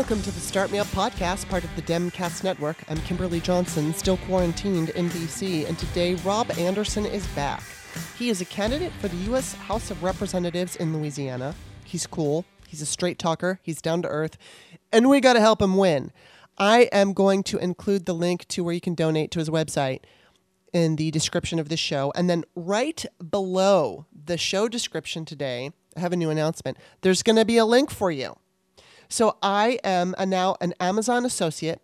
welcome to the Start Me Up podcast, part of the Demcast Network. I'm Kimberly Johnson, still quarantined in DC, and today Rob Anderson is back. He is a candidate for the U.S. House of Representatives in Louisiana. He's cool, he's a straight talker, he's down to earth, and we got to help him win. I am going to include the link to where you can donate to his website in the description of this show. And then right below the show description today, I have a new announcement. There's going to be a link for you. So I am now an Amazon associate,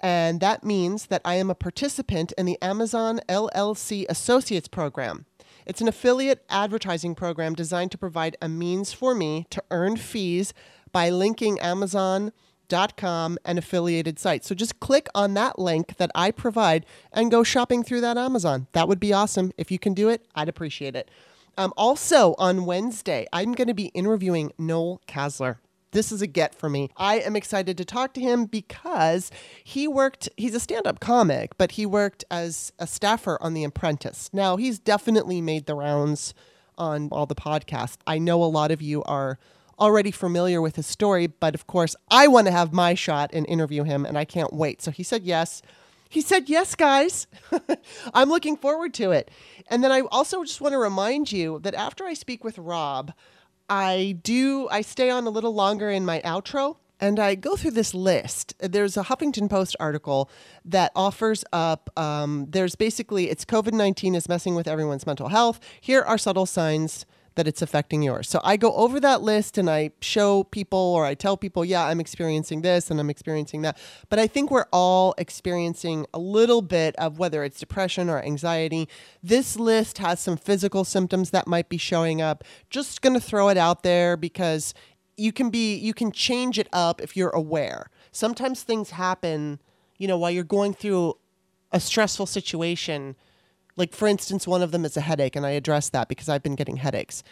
and that means that I am a participant in the Amazon LLC Associates program. It's an affiliate advertising program designed to provide a means for me to earn fees by linking Amazon.com and affiliated sites. So just click on that link that I provide and go shopping through that Amazon. That would be awesome. If you can do it, I'd appreciate it. Um, also, on Wednesday, I'm going to be interviewing Noel Casler this is a get for me. I am excited to talk to him because he worked, he's a stand up comic, but he worked as a staffer on The Apprentice. Now, he's definitely made the rounds on all the podcasts. I know a lot of you are already familiar with his story, but of course, I want to have my shot and interview him, and I can't wait. So he said yes. He said, Yes, guys. I'm looking forward to it. And then I also just want to remind you that after I speak with Rob, I do, I stay on a little longer in my outro and I go through this list. There's a Huffington Post article that offers up, um, there's basically, it's COVID 19 is messing with everyone's mental health. Here are subtle signs that it's affecting yours. So I go over that list and I show people or I tell people, yeah, I'm experiencing this and I'm experiencing that. But I think we're all experiencing a little bit of whether it's depression or anxiety. This list has some physical symptoms that might be showing up. Just going to throw it out there because you can be you can change it up if you're aware. Sometimes things happen, you know, while you're going through a stressful situation like, for instance, one of them is a headache, and I address that because I've been getting headaches.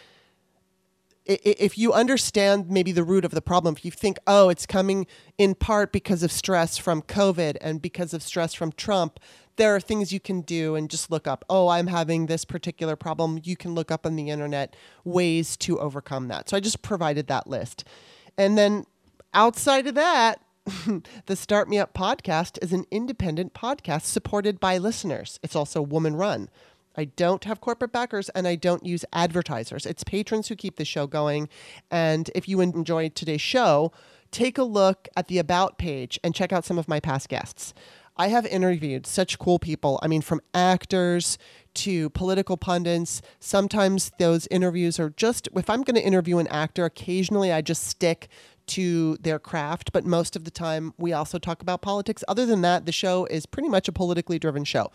If you understand maybe the root of the problem, if you think, oh, it's coming in part because of stress from COVID and because of stress from Trump, there are things you can do and just look up, oh, I'm having this particular problem. You can look up on the internet ways to overcome that. So I just provided that list. And then outside of that, the Start Me Up podcast is an independent podcast supported by listeners. It's also woman run. I don't have corporate backers and I don't use advertisers. It's patrons who keep the show going. And if you enjoyed today's show, take a look at the About page and check out some of my past guests. I have interviewed such cool people. I mean, from actors to political pundits. Sometimes those interviews are just, if I'm going to interview an actor, occasionally I just stick to their craft, but most of the time we also talk about politics. Other than that, the show is pretty much a politically driven show.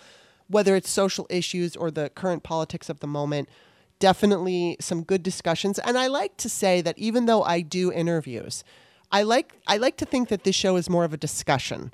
Whether it's social issues or the current politics of the moment, definitely some good discussions. And I like to say that even though I do interviews, I like I like to think that this show is more of a discussion.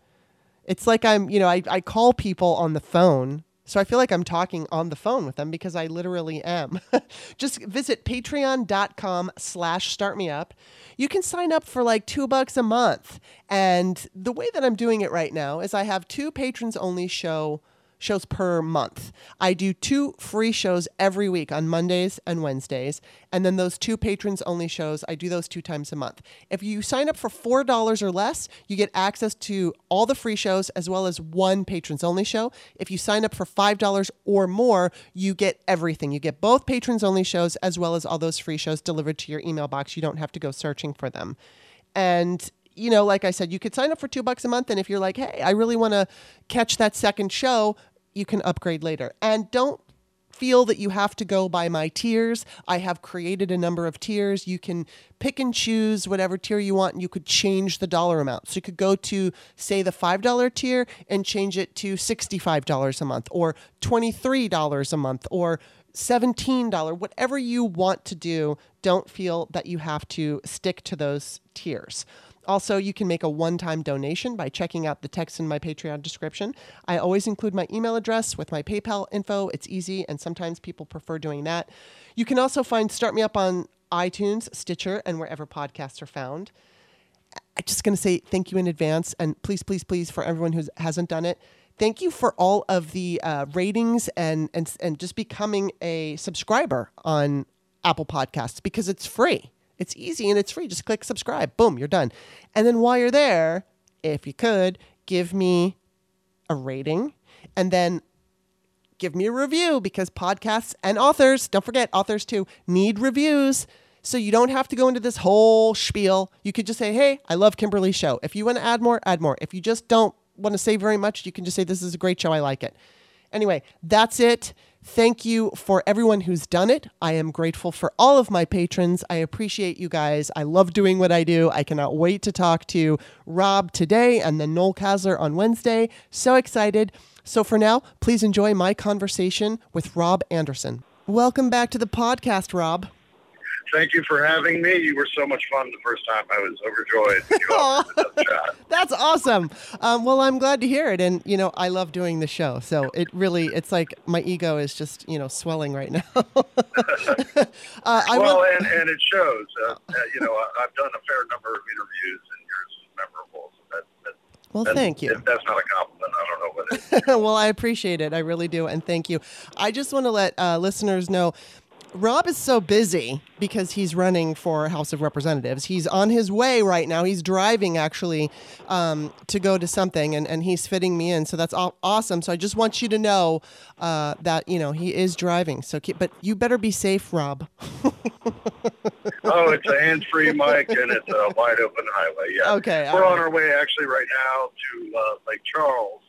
It's like I'm, you know, I, I call people on the phone so I feel like I'm talking on the phone with them because I literally am. Just visit patreon.com slash startmeup. You can sign up for like two bucks a month. And the way that I'm doing it right now is I have two patrons only show shows per month. I do two free shows every week on Mondays and Wednesdays, and then those two patrons only shows, I do those two times a month. If you sign up for $4 or less, you get access to all the free shows as well as one patrons only show. If you sign up for $5 or more, you get everything. You get both patrons only shows as well as all those free shows delivered to your email box. You don't have to go searching for them. And you know, like I said, you could sign up for two bucks a month. And if you're like, hey, I really want to catch that second show, you can upgrade later. And don't feel that you have to go by my tiers. I have created a number of tiers. You can pick and choose whatever tier you want, and you could change the dollar amount. So you could go to, say, the $5 tier and change it to $65 a month, or $23 a month, or $17, whatever you want to do. Don't feel that you have to stick to those tiers. Also, you can make a one time donation by checking out the text in my Patreon description. I always include my email address with my PayPal info. It's easy, and sometimes people prefer doing that. You can also find Start Me Up on iTunes, Stitcher, and wherever podcasts are found. I'm just going to say thank you in advance, and please, please, please, for everyone who hasn't done it, thank you for all of the uh, ratings and, and and just becoming a subscriber on Apple Podcasts because it's free It's easy and it's free. Just click subscribe. Boom, you're done. And then while you're there, if you could, give me a rating and then give me a review because podcasts and authors, don't forget, authors too, need reviews. So you don't have to go into this whole spiel. You could just say, hey, I love Kimberly's show. If you want to add more, add more. If you just don't want to say very much, you can just say, this is a great show. I like it. Anyway, that's it. Thank you for everyone who's done it. I am grateful for all of my patrons. I appreciate you guys. I love doing what I do. I cannot wait to talk to Rob today and then Noel Casler on Wednesday. So excited. So for now, please enjoy my conversation with Rob Anderson. Welcome back to the podcast, Rob. Thank you for having me. You were so much fun the first time. I was overjoyed. when you offered another shot. That's awesome. Um, well, I'm glad to hear it, and you know, I love doing the show. So it really, it's like my ego is just you know swelling right now. uh, I well, and, and it shows. Uh, uh, you know, I, I've done a fair number of interviews, and yours is memorable. So that, that, well, thank you. If that's not a compliment, I don't know what it is. well, I appreciate it. I really do. And thank you. I just want to let uh, listeners know Rob is so busy because he's running for House of Representatives. He's on his way right now. He's driving actually um, to go to something, and, and he's fitting me in. So that's aw- awesome. So I just want you to know uh, that you know he is driving. So, keep, but you better be safe, Rob. oh, it's a hands-free mic, and it's a wide-open highway. Yeah. Okay, We're on right. our way actually right now to uh, Lake Charles.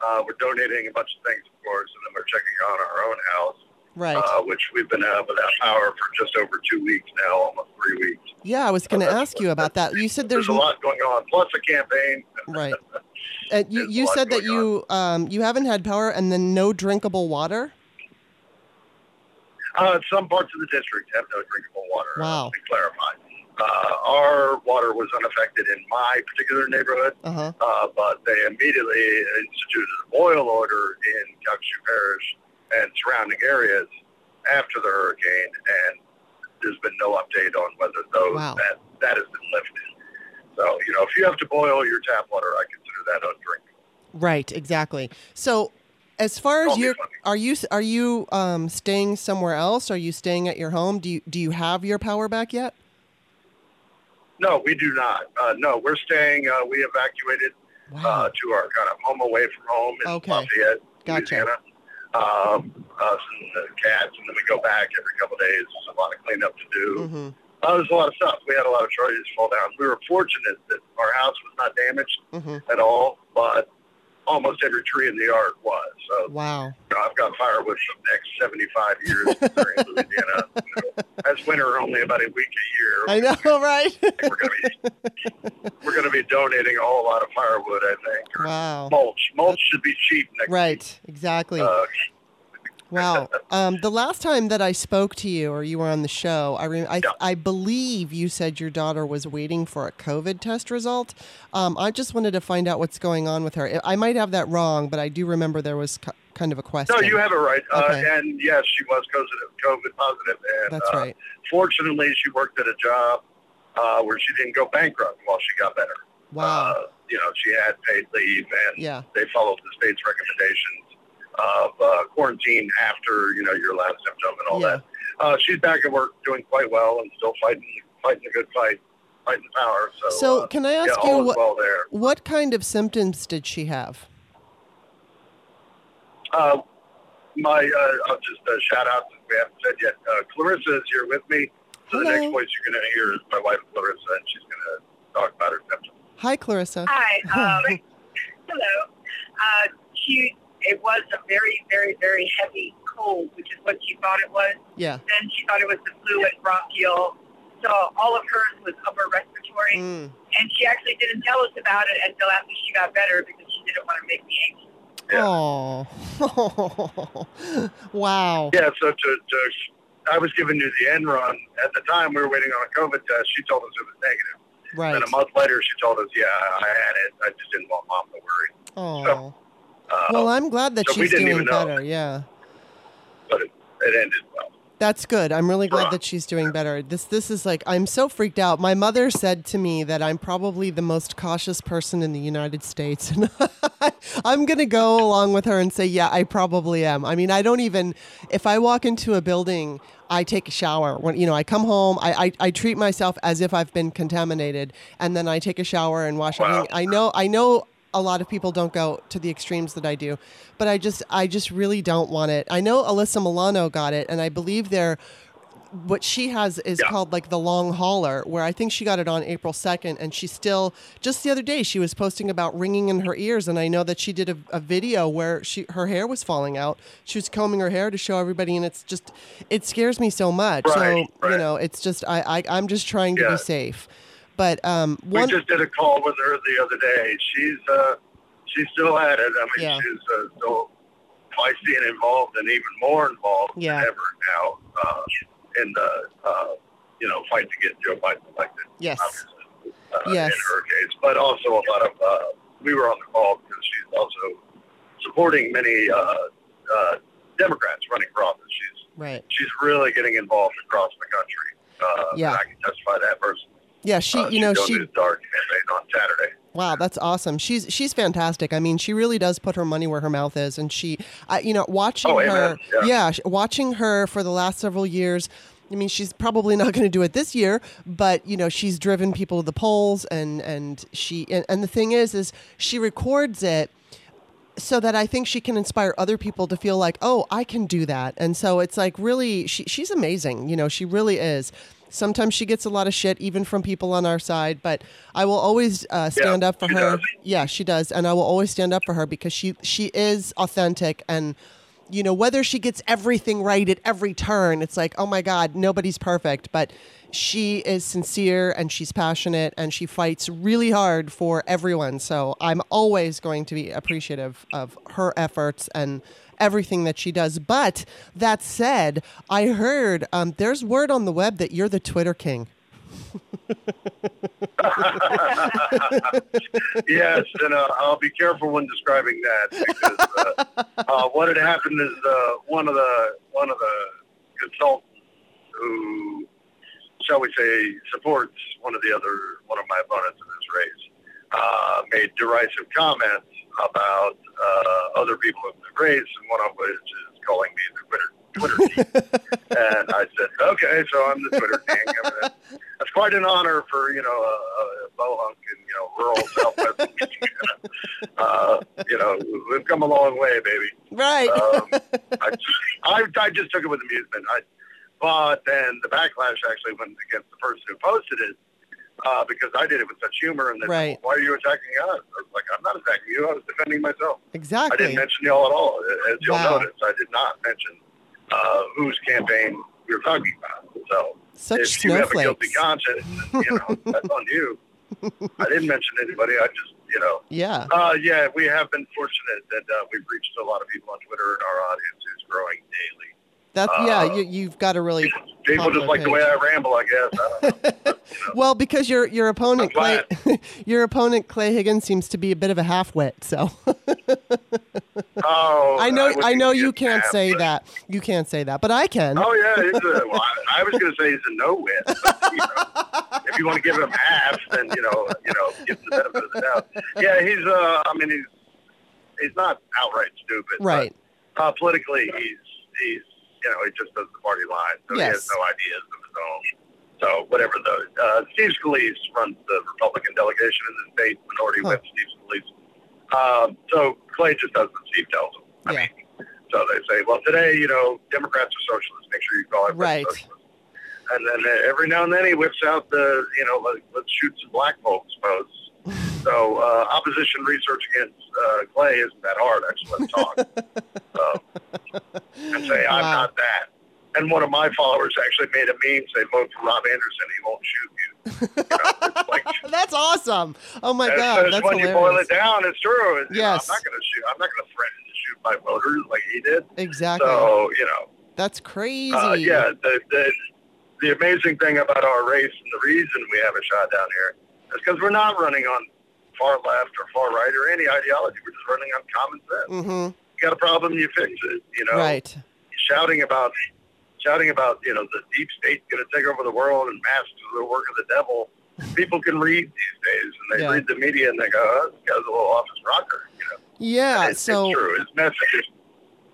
Uh, we're donating a bunch of things, of course, and then we're checking on our own house, Right. uh, which we've been out without power for just over two weeks now, almost three weeks. yeah, I was going to that's ask you about that. You said there's, There's a lot going on, plus a campaign. right. Uh, you you said that you um, you haven't had power and then no drinkable water. Uh, some parts of the district have no drinkable water. uh, Wow. To clarify, uh, our water was unaffected in my particular neighborhood, Uh huh. uh, but they immediately instituted a boil order in Calcasieu Parish and surrounding areas after the hurricane, and there's been no update on whether those Wow. that that has been lifted. So, you know, if you have to boil your tap water, I consider that undrinkable. Right, exactly. So, as far as you are you are you um, staying somewhere else? Are you staying at your home? Do you do you have your power back yet? No, we do not. Uh, no, we're staying. Uh, we evacuated Wow. uh, to our kind of home away from home in Okay. Lafayette, Gotcha. Louisiana. Um, us and the cats, and then we go back every couple of days. There's a lot of cleanup to do. hmm Uh, there's a lot of stuff. We had a lot of trees fall down. We were fortunate that our house was not damaged hmm at all, but almost every tree in the yard was. So Wow. you know, I've got firewood for the next 75 years in Louisiana. You know, that's winter only about a week a year. I know, right? We're going to be we're going to be donating a whole lot of firewood. I think. Wow. mulch. Mulch should be cheap next Right. Exactly. Uh, Wow. Um, the last time that I spoke to you or you were on the show, I, re- I, Yeah. I believe you said your daughter was waiting for a COVID test result. Um, I just wanted to find out what's going on with her. I might have that wrong, but I do remember there was ki- kind of a question. no, you have it right. Okay. Uh, and yes, she was COVID, positive. And That's uh, right. fortunately, she worked at a job uh, where she didn't go bankrupt while she got better. Wow. Uh, you know, she had paid leave, and yeah. they followed the state's recommendations of uh, quarantine after you know your last symptom and all Yeah. that. Uh, she's back at work, doing quite well, and still fighting fighting a good fight, fighting power. So, So, uh, can I ask all you what, well there. what kind of symptoms did she have? Uh, my, uh, I'll just uh, shout out since we haven't said yet. Uh, Clarissa is here with me. So the next voice you're going to hear is my wife Clarissa, and she's going to talk about her symptoms. Hi, Clarissa. Hi. Um, hello. Uh, she. It was a very, very, very heavy cold, which is what she thought it was. Yeah. Then she thought it was the flu and bronchial. So all of hers was upper respiratory, Mm. and she actually didn't tell us about it until after she got better because she didn't want to make me anxious. Yeah. Oh. wow. Yeah, so to, to I was giving you the end run. At the time, we were waiting on a COVID test. She told us it was negative. Right. Then a month later, she told us, yeah, I had it. I just didn't want mom to worry. Oh. Uh, Well, I'm glad that so she's doing even know. better. Yeah. but it, it ended well. That's good. I'm really glad that she's doing better. This this is like I'm so freaked out. My mother said to me that I'm probably the most cautious person in the United States, and I'm going to go along with her and say, yeah, I probably am. I mean, I don't even if I walk into a building, I take a shower. When you know, I come home, I I, I treat myself as if I've been contaminated, and then I take a shower and wash. Wow. I, mean, I know I know a lot of people don't go to the extremes that I do, but I just I just really don't want it. I know Alyssa Milano got it, and I believe they're what she has is Yeah. called like the long hauler, where I think she got it on April 2nd, and she still just the other day she was posting about ringing in her ears, and I know that she did a, a video where she her hair was falling out. She was combing her hair to show everybody, and it's just it scares me so much. so Right, you know, it's just I, I I'm just trying to be safe. But um, We just did a call with her the other day. She's uh, she's still at it. I mean, Yeah. she's uh, still feisty and involved, and even more involved Yeah. than ever now uh, in the uh, you know fight to get Joe Biden elected. yes, uh, Yes. in her case, but also a lot of uh, we were on the call because she's also supporting many uh, uh, Democrats running for office. She's right. she's really getting involved across the country. Uh, Yeah. I can testify to that person. Yeah, she uh, you know she's she dark on Saturday. Wow, that's awesome. She's she's fantastic. I mean, she really does put her money where her mouth is, and she, I, you know, watching Oh, her. Yeah. sh- watching her for the last several years. I mean, she's probably not going to do it this year, but you know, she's driven people to the polls, and and she and, and the thing is, is she records it so that I think she can inspire other people to feel like, oh, I can do that. And so it's like really, she, she's amazing. You know, she really is. Sometimes she gets a lot of shit, even from people on our side, but I will always uh, stand Yeah, up for her. does. Yeah, she does, and I will always stand up for her because she she is authentic and. You know, whether she gets everything right at every turn, it's like, oh my God, nobody's perfect. But she is sincere and she's passionate and she fights really hard for everyone. So I'm always going to be appreciative of her efforts and everything that she does. But that said, I heard um, there's word on the web that you're the Twitter king. yes, and uh, I'll be careful when describing that because uh, uh, what had happened is uh, one of the one of the consultants who, shall we say, supports one of the other one of my opponents in this race, uh, made derisive comments about uh, other people in the race, and one of which is calling me the Twitter Twitter king. and I said, okay, so I'm the Twitter king. I mean, that's quite an honor for you know a, a bohunk in you know rural Southwest. Louisiana. uh, you know, we've come a long way, baby. Right. Um, I, just, I, I just took it with amusement. I, but then the backlash actually went against the person who posted it uh, because I did it with such humor. And then, Right. why are you attacking us? I was like, I'm not attacking you. I was defending myself. Exactly. I didn't mention y'all at all. As you'll Wow. notice, I did not mention uh, whose campaign we were talking about. So Such if you have a guilty snowflakes. conscience, you know, that's on you. I didn't mention anybody. I just, you know, Yeah. uh, yeah, we have been fortunate that uh, we've reached a lot of people on Twitter, and our audience is growing daily. That's yeah. uh, You, you've got to really. People just like the way I ramble, I guess. I don't know. But, you know. Well, because your your opponent Clay, your opponent Clay Higgins seems to be a bit of a half-wit. So Oh, I know I wouldn't know you can't damn, say but- that. You can't say that, but I can. Oh yeah, he's a, well, I, I was going to say he's a no wit. You know, if you want to give him half, then you know, you know, give him the benefit of the doubt. Yeah, he's. Uh, I mean, he's he's not outright stupid. but, Right. uh, politically, he's he's you know he just does the party line, so he has no ideas of his own. So whatever the uh, Steve Scalise runs the Republican delegation in the state minority Huh. whip. Steve Scalise. Um, so Clay just does what Steve tells him. I Yeah. mean, so they say, well, today, you know, Democrats are socialists. Make sure you call everybody Right. socialist. And then uh, every now and then he whips out the, you know, let, let's shoot some black folks posts. So uh, opposition research against uh, Clay isn't that hard. Actually, let's talk. Uh, and say I'm Wow. not that. And one of my followers actually made a meme say, "Vote for Rob Anderson. He won't shoot you." you know, like, That's awesome. Oh my god, that's when you boil it down, it's true. It's, you know, Yes. I'm not going to shoot. I'm not going to threaten to shoot my voters like he did. Exactly. So you know, That's crazy. uh, yeah. The, the the amazing thing about our race and the reason we have a shot down here is because we're not running on far left or far right or any ideology. We're just running on common sense. Mm-hmm. Got a problem, you fix it. You know, Right. shouting about shouting about you know the deep state's going to take over the world and masks are the work of the devil. People can read these days, and they Yeah. read the media and they go, "Oh, this guy's a little office rocker." You know, Yeah. it's, so it's true. His message is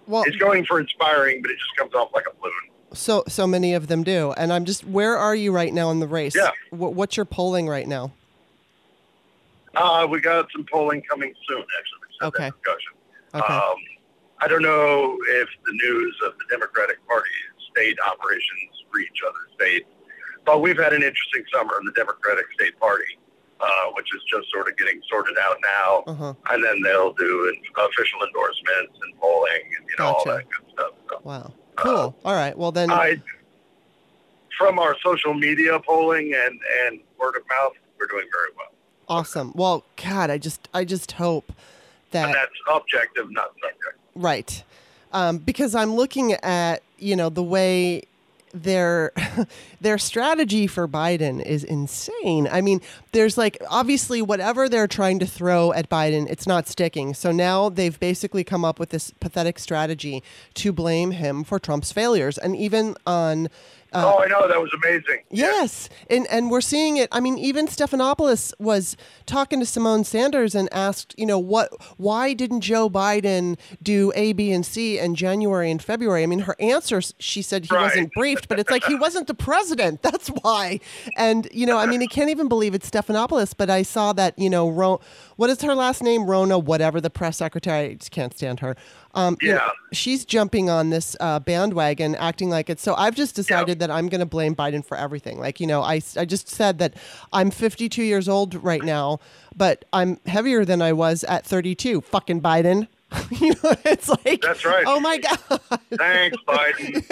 well, it's going for inspiring, but it just comes off like a balloon. so so many of them do, and I'm just where are you right now in the race? Yeah. Wh- what's your polling right now? Uh, we got some polling coming soon. Actually, we just had Okay. that discussion. Okay. Um, I don't know if the news of the Democratic Party state operations reach other states, but we've had an interesting summer in the Democratic State Party, uh, which is just sort of getting sorted out now. Uh huh. And then they'll do official endorsements and polling and you know all that good stuff. So Wow. Cool. All right. Well then. I, from our social media polling and and word of mouth, we're doing very well. Awesome. Well, God, I just I just hope that And that's objective, not subjective. Right, um, because I'm looking at you know the way their their strategy for Biden is insane. I mean, there's like obviously whatever they're trying to throw at Biden, it's not sticking. So now they've basically come up with this pathetic strategy to blame him for Trump's failures, and even on. Uh, oh, I know that was amazing. Yes, and and we're seeing it. I mean, even Stephanopoulos was talking to Symone Sanders and asked, you know, what, why didn't Joe Biden do A, B, and C in January and February? I mean, her answer, she said he Right. wasn't briefed, but it's like he wasn't the president. That's why. And you know, I mean, I can't even believe it's Stephanopoulos. But I saw that, you know, Ro- what is her last name? Rona, whatever the press secretary. I just can't stand her. Um, you know, Yeah. she's jumping on this uh, bandwagon, acting like it's so. I've just decided that I'm going to blame Biden for everything. Like, you know, I, I just said that I'm 52 years old right now, but I'm heavier than I was at 32. Fucking Biden. you know, it's like, That's right. oh my God. Thanks, Biden.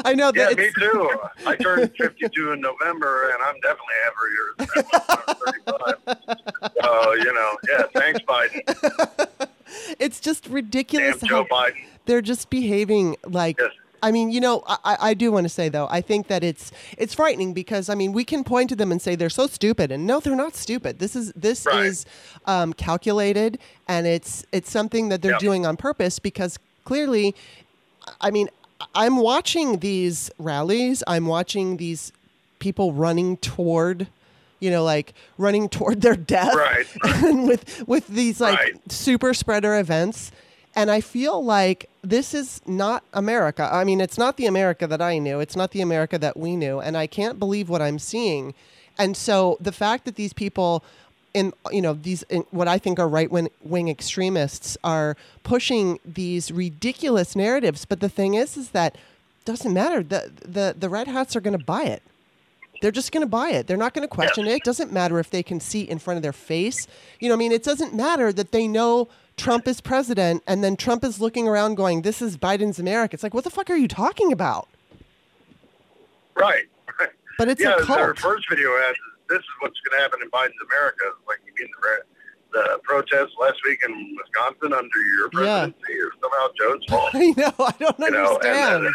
I know Yeah, that me too. I turned 52 in November, and I'm definitely heavier than I was when 35. So, you know, yeah, thanks, Biden. it's just Damn ridiculous Joe how Biden. they're just behaving like Yes. I mean, you know, I- I, do want to say though, I think that it's it's frightening because I mean, we can point to them and say they're so stupid, and no, they're not stupid. This is this Right. is um, calculated, and it's it's something that they're Yep. doing on purpose because clearly, I mean, I'm watching these rallies, I'm watching these people running toward, you know, like running toward their death, Right, and with with these like Right. super spreader events and i feel like this is not america. I mean it's not the america that i knew. It's not the america that we knew. And i can't believe what i'm seeing. And so the fact that these people in you know these in, what i think are right wing extremists are pushing these ridiculous narratives. But the thing is is that doesn't matter. The the the red hats are going to buy it. They're just going to buy it. They're not going to question it. It doesn't matter if they can see in front of their face. You know, I mean, it doesn't matter that they know Trump is president and then Trump is looking around going, "This is Biden's America." It's like, what the fuck are you talking about? Right. right. But it's yeah, a their cult. first video ad this is what's going to happen in Biden's America. Like, you mean the, the protests last week in Wisconsin under your Yeah. presidency or somehow Joe's fault? I know. I don't You know, understand. and then,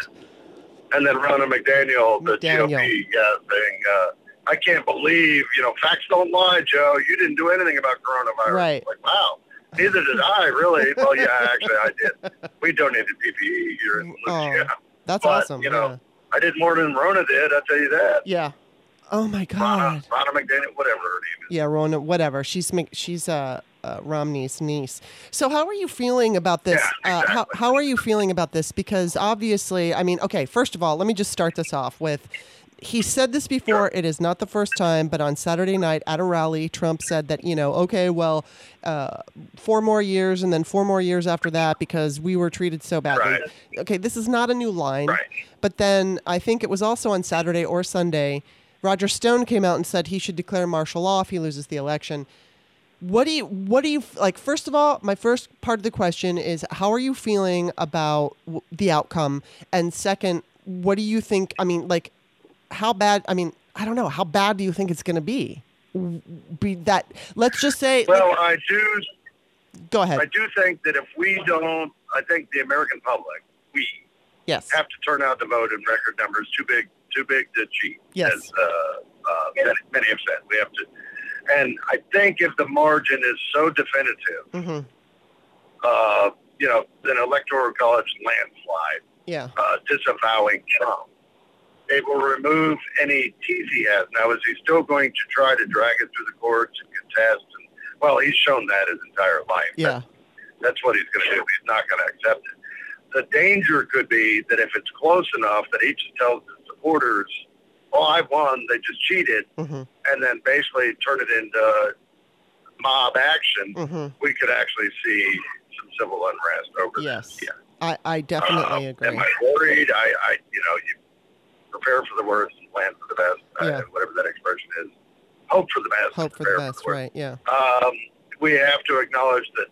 and then Ronna McDaniel, the McDaniel. GOP yeah, thing. Uh, I can't believe, you know, facts don't lie, Joe. You didn't do anything about coronavirus. Right. Like, wow. Neither did I, really. well, yeah, actually, I did. We donated PPE here in Oh, Louisiana. That's but, awesome. you know, yeah. I did more than Rona did, I'll tell you that. yeah. Oh my God. Rona, Ronna McDaniel, whatever her name is. Yeah, Rona, whatever. She's she's uh, uh, Romney's niece. So how are you feeling about this? Yeah, uh, how how are you feeling about this? Because obviously, I mean, okay. First of all, let me just start this off with. He said this before. It is not the first time, but on Saturday night at a rally, Trump said that you know, okay, well, uh, four more years and then four more years after that because we were treated so badly. Right. Okay, this is not a new line. Right. But then I think it was also on Saturday or Sunday. Roger Stone came out and said he should declare martial law if he loses the election. What do you what do you like first of all my first part of the question is how are you feeling about w- the outcome and second what do you think I mean like how bad I mean I don't know how bad do you think it's going to be be that let's just say Well, I do go ahead I do think that if we don't, I think the American public, we yes have to turn out to vote in record numbers. Too big, too big to cheat. Yes. As uh, uh, many, many have said, we have to. And I think if the margin is so definitive, hmm uh, you know, an electoral college landslide, Yeah. uh, disavowing Trump. It will remove any teeth he has. Now, is he still going to try to drag it through the courts and contest? And well, he's shown that his entire life. Yeah. That's what he's going to do. He's not going to accept it. The danger could be that if it's close enough that he just tells his supporters, "Oh, I won. They just cheated," Mm-hmm. and then basically turn it into mob action, Mm-hmm. we could actually see some civil unrest over Yes. this. Yeah. I, I definitely Um, agree. Am I worried? I, I, you know, you prepare for the worst and plan for the best. Yeah. Uh, whatever that expression is. Hope for the best. Hope for the best, worst. right? Yeah. Um, we have to acknowledge that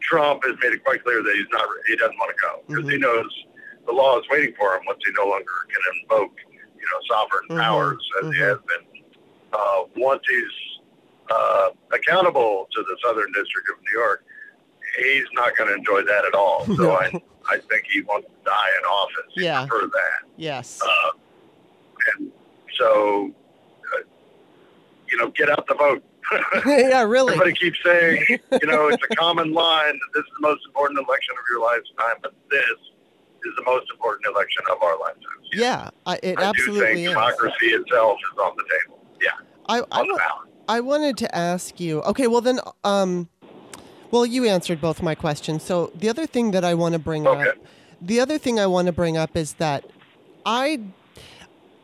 Trump has made it quite clear that he's not. He doesn't want to go because he Mhm. knows the law is waiting for him once he no longer can invoke, you know, sovereign Mhm. powers as Mhm. he has been. Uh, once he's uh, accountable to the Southern District of New York, he's not going to enjoy that at all. So No. I, I think he wants to die in office. Yeah. prefer that. Yes. Uh, and so, uh, you know, get out the vote. yeah, really. Everybody keeps saying, you know, it's a common line that this is the most important election of your lifetime, but this is the most important election of our lifetimes. Yeah, I, it I do think is. democracy itself is on the table. Yeah, I, I, the ballot. I wanted to ask you. Okay, well then, um, well you answered both my questions. So the other thing that I want to bring Okay. up, the other thing I want to bring up is that I,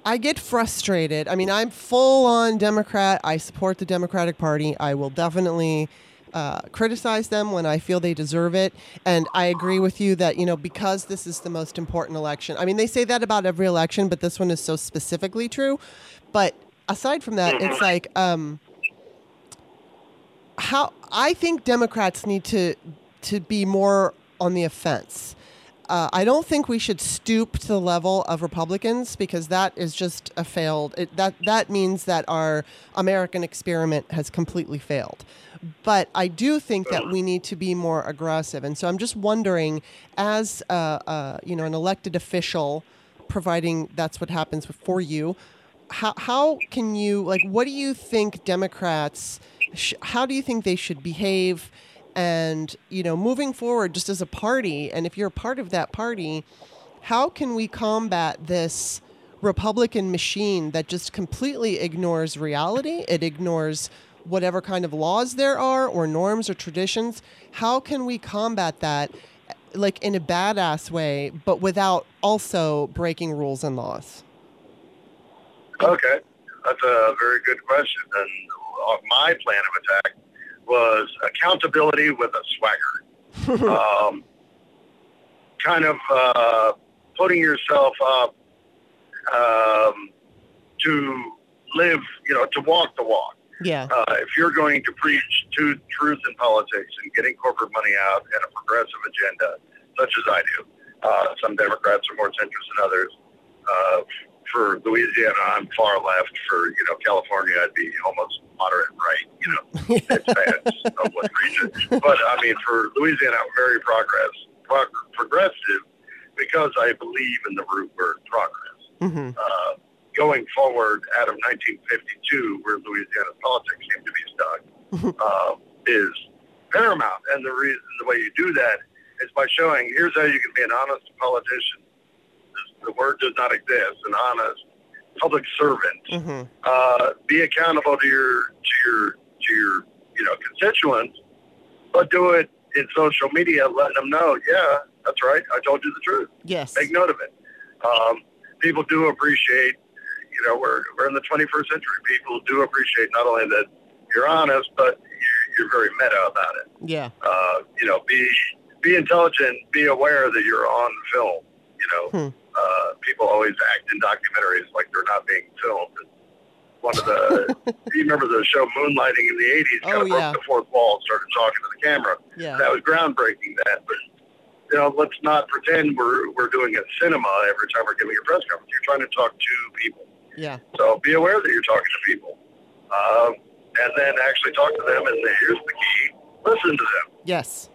I get frustrated. I mean, I'm full on Democrat. I support the Democratic Party. I will definitely. Uh, criticize them when I feel they deserve it. And I agree with you that, you know, because this is the most important election. I mean, they say that about every election, but this one is so specifically true. But aside from that, it's like, um, how I think Democrats need to to be more on the offense. Uh, I don't think we should stoop to the level of Republicans because that is just a failed. It, that that means that our American experiment has completely failed. But I do think that we need to be more aggressive, and so I'm just wondering, as uh, uh, you know, an elected official, providing that's what happens for you, how how can you like? What do you think Democrats? Sh- how do you think they should behave? And you know, moving forward, just as a party, and if you're a part of that party, how can we combat this Republican machine that just completely ignores reality? It ignores whatever kind of laws there are, or norms, or traditions. How can we combat that, like in a badass way, but without also breaking rules and laws? Okay, that's a very good question. And my plan of attack was accountability with a swagger. um, kind of uh, putting yourself up um, to live, you know, to walk the walk. Yeah. Uh, if you're going to preach to truth in politics and getting corporate money out and a progressive agenda, such as I do, uh, some Democrats are more centrist than others. For Louisiana, I'm far left. For you know California, I'd be almost moderate right. You know, it depends on what region. But I mean, for Louisiana, I'm very progress prog- progressive because I believe in the root word progress hmm uh, going forward out of 1952, where Louisiana's politics seem to be stuck, uh, is paramount. And the reason, the way you do that is by showing here's how you can be an honest politician. The word does not exist. An honest public servant. hmm Uh, be accountable to your to your to your you know constituents, but do it in social media, letting them know, yeah, that's right. I told you the truth Yes. make note of it. Um, people do appreciate, you know, we're, we're in the 21st century. People do appreciate not only that you're honest, but you're, you're very meta about it. Yeah. Uh, you know, be be intelligent, be aware that you're on film. You know, Hmm. Uh, people always act in documentaries like they're not being filmed. One of the, you remember the show Moonlighting in the 80s? Kind Oh, of broke yeah. the fourth wall, and started talking to the camera Yeah. that was groundbreaking. That, but you know, let's not pretend we're we're doing a cinema every time we're giving a press conference. You're trying to talk to people, Yeah. so be aware that you're talking to people, um, and then actually talk to them. And here's the key: listen to them. Yes.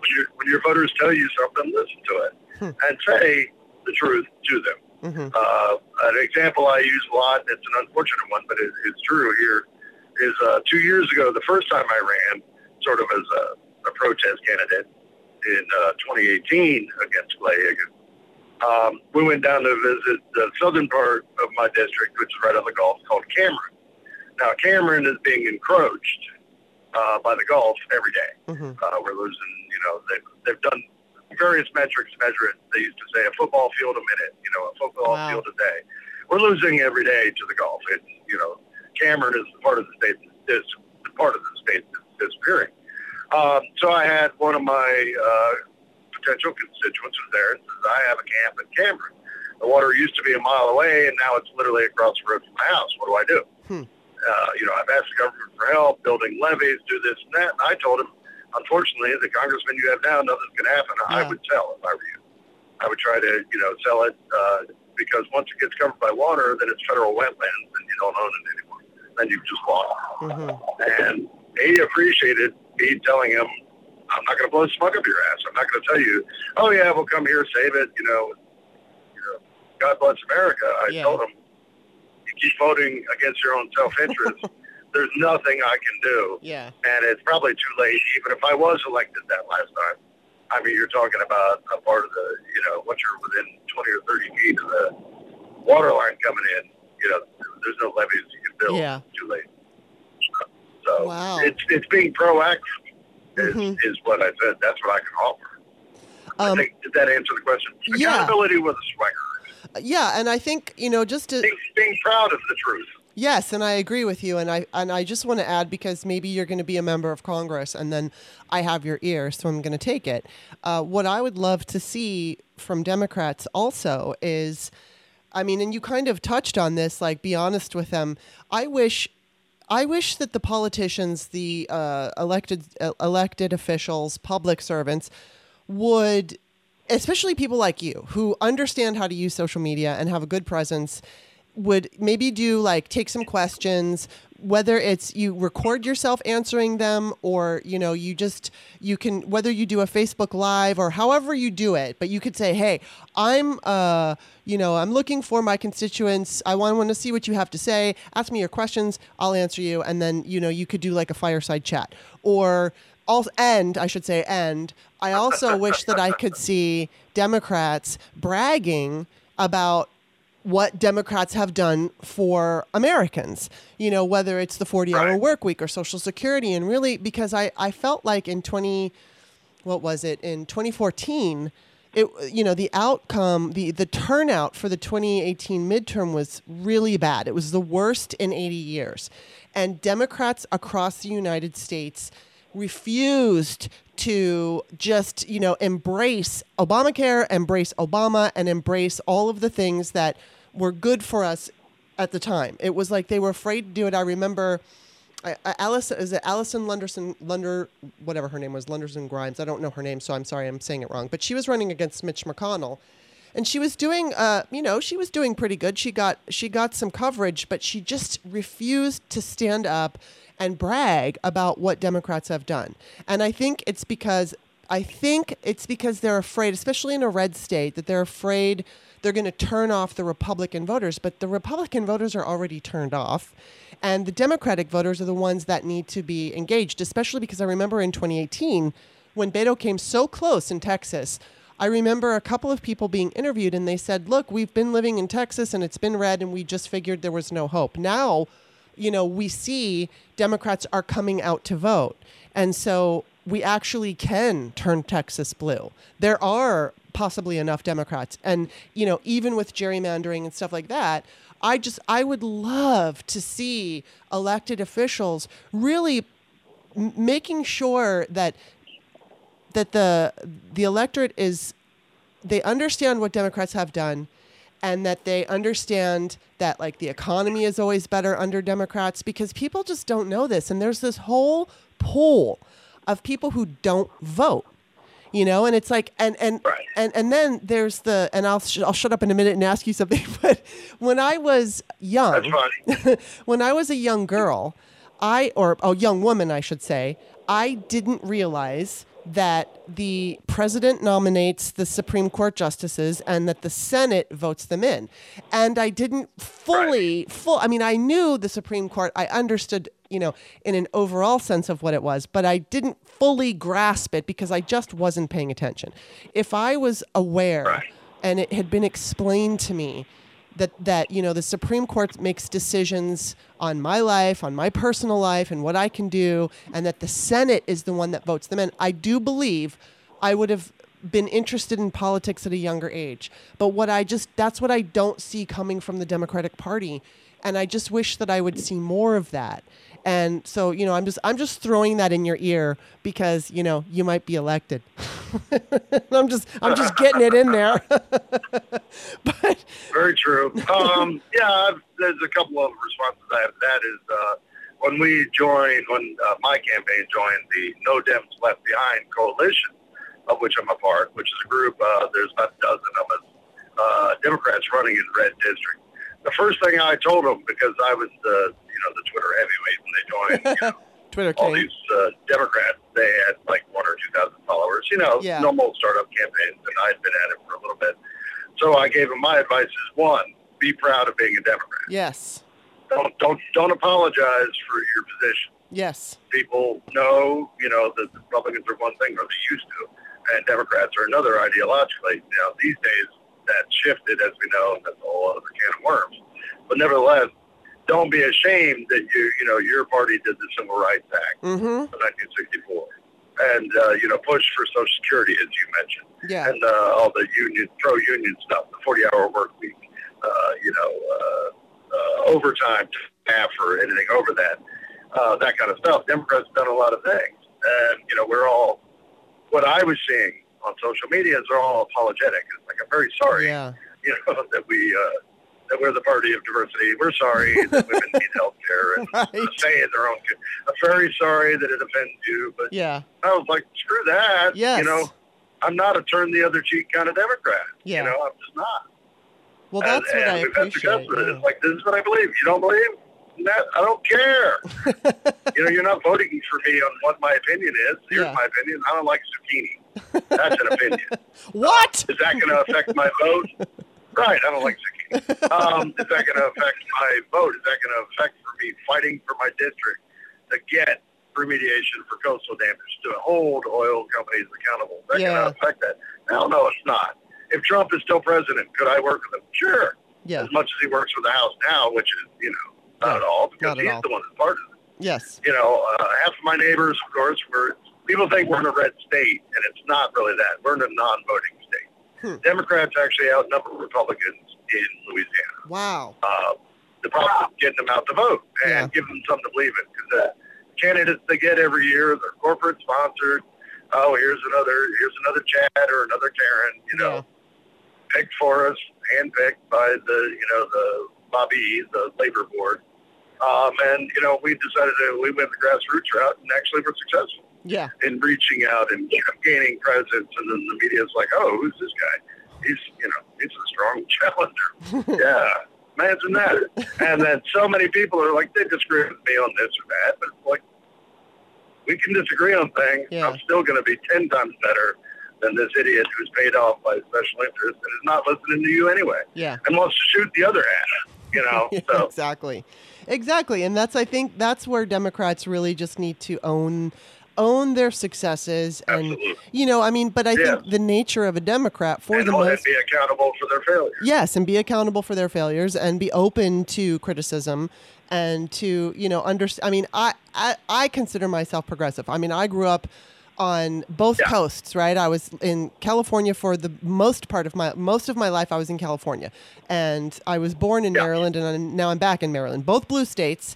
When your when your voters tell you something, listen to it Hmm. and say the truth to them. hmm Uh, an example I use a lot, it's an unfortunate one, but it, it's true here, is uh, two years ago, the first time I ran sort of as a, a protest candidate in uh, 2018 against Clay Higgins. Um, we went down to visit the southern part of my district, which is right on the Gulf, called Cameron. Now, Cameron is being encroached uh, by the Gulf every day. hmm Uh, we're losing, you know, they've, they've done various metrics measure it. They used to say a football field a minute, you know, a football Wow. field a day. We're losing every day to the Gulf. It's, you know, Cameron is the part of the state is the part of the state that's disappearing. Um, so I had one of my uh, potential constituents was there and says, I have a camp in Cameron. The water used to be a mile away, and now it's literally across the road from my house. What do I do? Hmm. Uh, you know, I've asked the government for help, building levees, do this and that. And I told him, unfortunately, the congressman you have now, nothing's going to happen. I would sell if I were you. I would try to, you know, sell it uh, because once it gets covered by water, then it's federal wetlands, and you don't own it anymore. Then you've just lost. hmm And he appreciated me telling him, I'm not going to blow smoke up your ass. I'm not going to tell you, oh yeah, we'll come here, save it. You know, you know, God bless America. I Yeah. told him, you keep voting against your own self-interest. There's nothing I can do, Yeah. and it's probably too late. Even if I was elected that last time, I mean, you're talking about a part of the, you know, once you're within 20 or 30 feet of the water line coming in, you know, there's no levees you can build. Yeah. Too late. So Wow. it's it's being proactive is, Mhm. is what I said. That's what I can offer. I Um, think did that answer the question? yeah. Accountability with a swagger. yeah, and I think you know just to Being, being proud of the truth. Yes, and I agree with you, and I and I just want to add because maybe you're going to be a member of Congress, and then I have your ear, so I'm going to take it. Uh, what I would love to see from Democrats also is, I mean, and you kind of touched on this, like be honest with them. I wish. I wish that the politicians, the uh, elected uh, elected officials, public servants, would especially people like you who understand how to use social media and have a good presence would maybe do like take some questions whether it's you record yourself answering them or you know you just you can whether you do a facebook live or however you do it but you could say hey i'm uh you know i'm looking for my constituents. I want, want to see what you have to say. Ask me your questions. I'll answer you. And then you know you could do like a fireside chat. Or also, and I should say, and I also wish that I could see Democrats bragging about what Democrats have done for Americans. You know, whether it's the 40 hour Right. work week or Social Security. And really, because I, I felt like in 20, what was it, in 2014, it, you know, the outcome, the, the turnout for the 2018 midterm was really bad. It was the worst in 80 years. And Democrats across the United States refused to just, you know, embrace Obamacare, embrace Obama, and embrace all of the things that were good for us at the time. It was like they were afraid to do it. I remember I- I- Alice is it Alison Lunderson Lunder whatever her name was Lunderson Grimes. I don't know her name, so I'm sorry I'm saying it wrong. But she was running against Mitch McConnell, and she was doing uh you know she was doing pretty good. She got she got some coverage, but she just refused to stand up and brag about what Democrats have done. And I think it's because I think it's because they're afraid, especially in a red state, that they're afraid they're going to turn off the Republican voters. But the Republican voters are already turned off. And the Democratic voters are the ones that need to be engaged, especially because I remember in 2018, when Beto came so close in Texas, I remember a couple of people being interviewed and they said, Look, we've been living in Texas and it's been red and we just figured there was no hope. Now, you know, we see Democrats are coming out to vote. And so we actually can turn Texas blue. There are possibly enough Democrats. And, you know, even with gerrymandering and stuff like that, I just, I would love to see elected officials really m- making sure that that the the electorate is they understand what Democrats have done and that they understand that like the economy is always better under Democrats because people just don't know this and there's this whole pool of people who don't vote you know and it's like and and Right. and and then there's the and I'll sh- I'll shut up in a minute and ask you something but when I was young That's funny. when I was a young girl, I or a young woman, I should say, I didn't realize that the president nominates the Supreme Court justices and that the Senate votes them in. And I didn't fully full I mean I knew the Supreme Court, I understood you know, in an overall sense of what it was, but I didn't fully grasp it because I just wasn't paying attention. If I was aware Right. and it had been explained to me that that you know the Supreme Court makes decisions on my life, on my personal life, and what I can do, and that the Senate is the one that votes them in. I do believe I would have been interested in politics at a younger age. But what I just that's what I don't see coming from the Democratic Party, and I just wish that I would see more of that. And so, you know, I'm just I'm just throwing that in your ear because, you know, you might be elected. I'm just I'm just getting it in there. but Very true. Um, yeah, I've, there's a couple of responses I have. to That is uh, when we joined, when uh, my campaign joined the No Dems Left Behind coalition, of which I'm a part, which is a group. Uh, there's about a dozen of us, uh, Democrats running in red district. The first thing I told them, because I was the you know the Twitter heavyweight when they joined, you know, Twitter all king. these uh, Democrats, they had like one or two thousand followers. You know, Yeah. normal startup campaigns, and I'd been at it for a little bit. So I gave them my advice: is one, be proud of being a Democrat. Yes. Don't don't don't apologize for your position. Yes. People know, you know, that Republicans are one thing, or they used to, and Democrats are another ideologically. You know, these days that shifted, as we know, and that's a whole other can of worms. But nevertheless, don't be ashamed that you, you know, your party did the Civil Rights Act Mm-hmm. of 1964, and uh, you know, push for Social Security, as you mentioned, Yeah. and uh, all the union pro-union stuff, the 40-hour work week, uh, you know, uh, uh, overtime half or anything over that, uh, that kind of stuff. Democrats done a lot of things, and you know, we're all. What I was seeing on social media is they're all apologetic. It's like I'm very sorry, Yeah. you know, that we. Uh, that we're the party of diversity. We're sorry that women need health care and Right. say it their own. I'm very sorry that it offends you, but Yeah. I was like, screw that. Yes. You know, I'm not a turn the other cheek kind of Democrat. Yeah. You know, I'm just not. Well, that's and, what and I we've had success appreciate. yeah. It's like, this is what I believe. You don't believe? That, I don't care. you know, you're not voting for me on what my opinion is. Here's Yeah. my opinion. I don't like zucchini. That's an opinion. What? Is that going to affect my vote? Right. I don't like zucchini. Um, is that going to affect my vote? Is that going to affect for me fighting for my district to get remediation for coastal damage to hold oil companies accountable? Is that Yeah. going to affect that? Hell no, it's not. If Trump is still president, could I work with him? Sure. Yeah. As much as he works with the House now, which is, you know, not Yeah, at all, because not he's all. the one that's part of it Yes. you know, uh, half of my neighbors, of course, were people think we're in a red state, and it's not really that. We're in a non-voting state. Hmm. Democrats actually outnumber Republicans in Louisiana. Wow. Uh, the problem is getting them out to vote and Yeah. giving them something to believe in. Because the candidates they get every year, they're corporate sponsored. Oh, here's another, here's another Chad or another Karen, you know, Yeah. picked for us, handpicked by the, you know, the lobby, the labor board. Um, and, you know, we decided to, we went the grassroots route and actually were successful Yeah. in reaching out and gaining presence. And then the media's like, oh, who's this guy? He's, you know, he's a strong challenger. yeah. Imagine that. And then so many people are like, they disagree with me on this or that. But it's like, we can disagree on things. Yeah. I'm still going to be 10 times better than this idiot who's paid off by special interest and is not listening to you anyway Yeah. and wants to shoot the other half, you know? Yeah, so, exactly exactly and that's i think that's where democrats really just need to own own their successes and absolutely. you know i mean but i Yeah. think the nature of a democrat for and, the most be accountable for their failures. yes and be accountable for their failures and be open to criticism and to you know understand i mean I, I i consider myself progressive i mean i grew up on both Yeah. coasts right i was in california for the most part of my most of my life i was in california and i was born in Yeah. maryland and I'm, now i'm back in maryland both blue states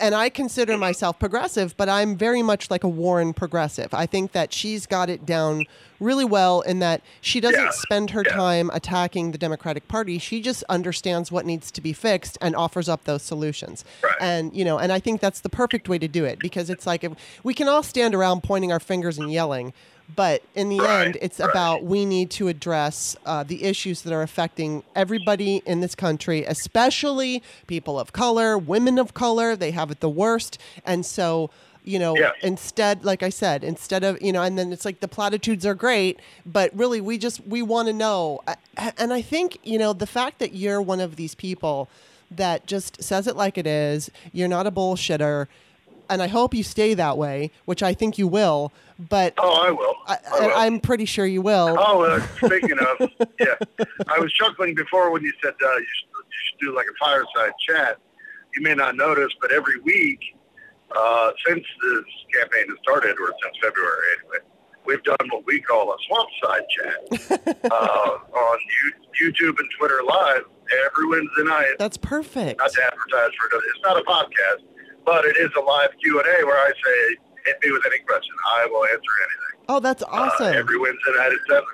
and I consider myself progressive, but I'm very much like a Warren progressive. I think that she's got it down really well in that she doesn't Yeah. spend her Yeah. time attacking the Democratic Party. She just understands what needs to be fixed and offers up those solutions. Right. And you know, and I think that's the perfect way to do it because it's like if we can all stand around pointing our fingers and yelling, but in the Right, end, it's right. about we need to address uh, the issues that are affecting everybody in this country, especially people of color, women of color. They have it the worst, and so you know, Yeah. instead, like I said, instead of you know, and then it's like the platitudes are great, but really we just we want to know, and I think you know the fact that you're one of these people that just says it like it is. You're not a bullshitter, and I hope you stay that way, which I think you will. But Oh, I will. I, I will. I, am pretty sure you will. Oh, uh, speaking of, yeah, I was chuckling before when you said uh, you, should, you should do like a fireside chat. You may not notice, but every week uh, since this campaign has started, or since February anyway, we've done what we call a swamp side chat uh, on you, YouTube and Twitter Live every Wednesday night. That's perfect. Not to advertise for it. It's not a podcast, but it is a live Q and A where I say, "Hit me with any question. I will answer anything." Oh, that's uh, awesome. every Wednesday night at seven.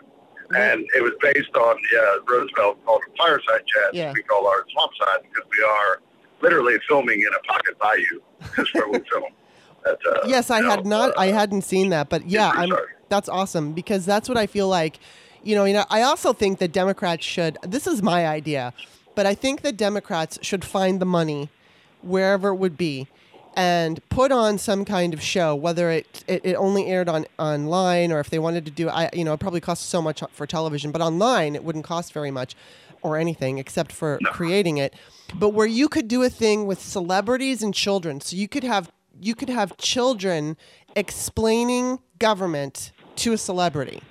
And it was based on yeah Roosevelt called it fireside chat. Yeah. We call ours swamp side because we are literally filming in a pocket bayou. That's where we film. At, uh, yes, I had know, not. uh, I hadn't seen that, but yeah, I'm. sorry. That's awesome because that's what I feel like. You know, you know. I also think that Democrats should. This is my idea, but I think that Democrats should find the money wherever it would be and put on some kind of show, whether it, it, it only aired on online or if they wanted to do, I you know, it probably costs so much for television, but online it wouldn't cost very much or anything except for creating it. But where you could do a thing with celebrities and children, so you could have you could have children explaining government to a celebrity.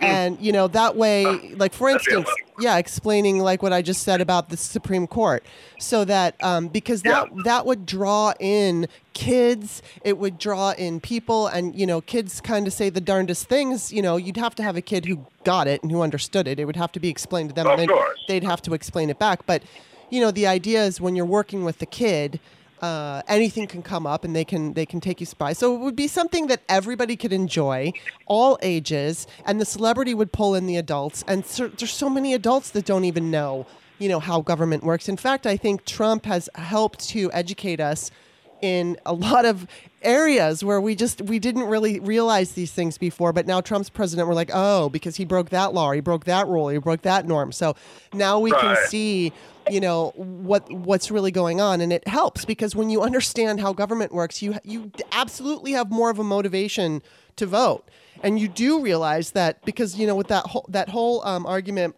And you know that way, like for instance, yeah, explaining like what I just said about the Supreme Court, so that um, because that Yeah. that would draw in kids, it would draw in people, and you know, kids kind of say the darndest things. You know, you'd have to have a kid who got it and who understood it. It would have to be explained to them, Of and then course. they'd have to explain it back. But you know, the idea is when you're working with the kid. Uh, anything can come up and they can they can take you by. So it would be something that everybody could enjoy, all ages, and the celebrity would pull in the adults. And so, there's so many adults that don't even know, you know, how government works. In fact, I think Trump has helped to educate us in a lot of areas where we just we didn't really realize these things before but now Trump's president we're like oh because he broke that law he broke that rule he broke that norm so now we can see you know what what's really going on and it helps because when you understand how government works you you absolutely have more of a motivation to vote. And you do realize that because you know with that whole that whole um, argument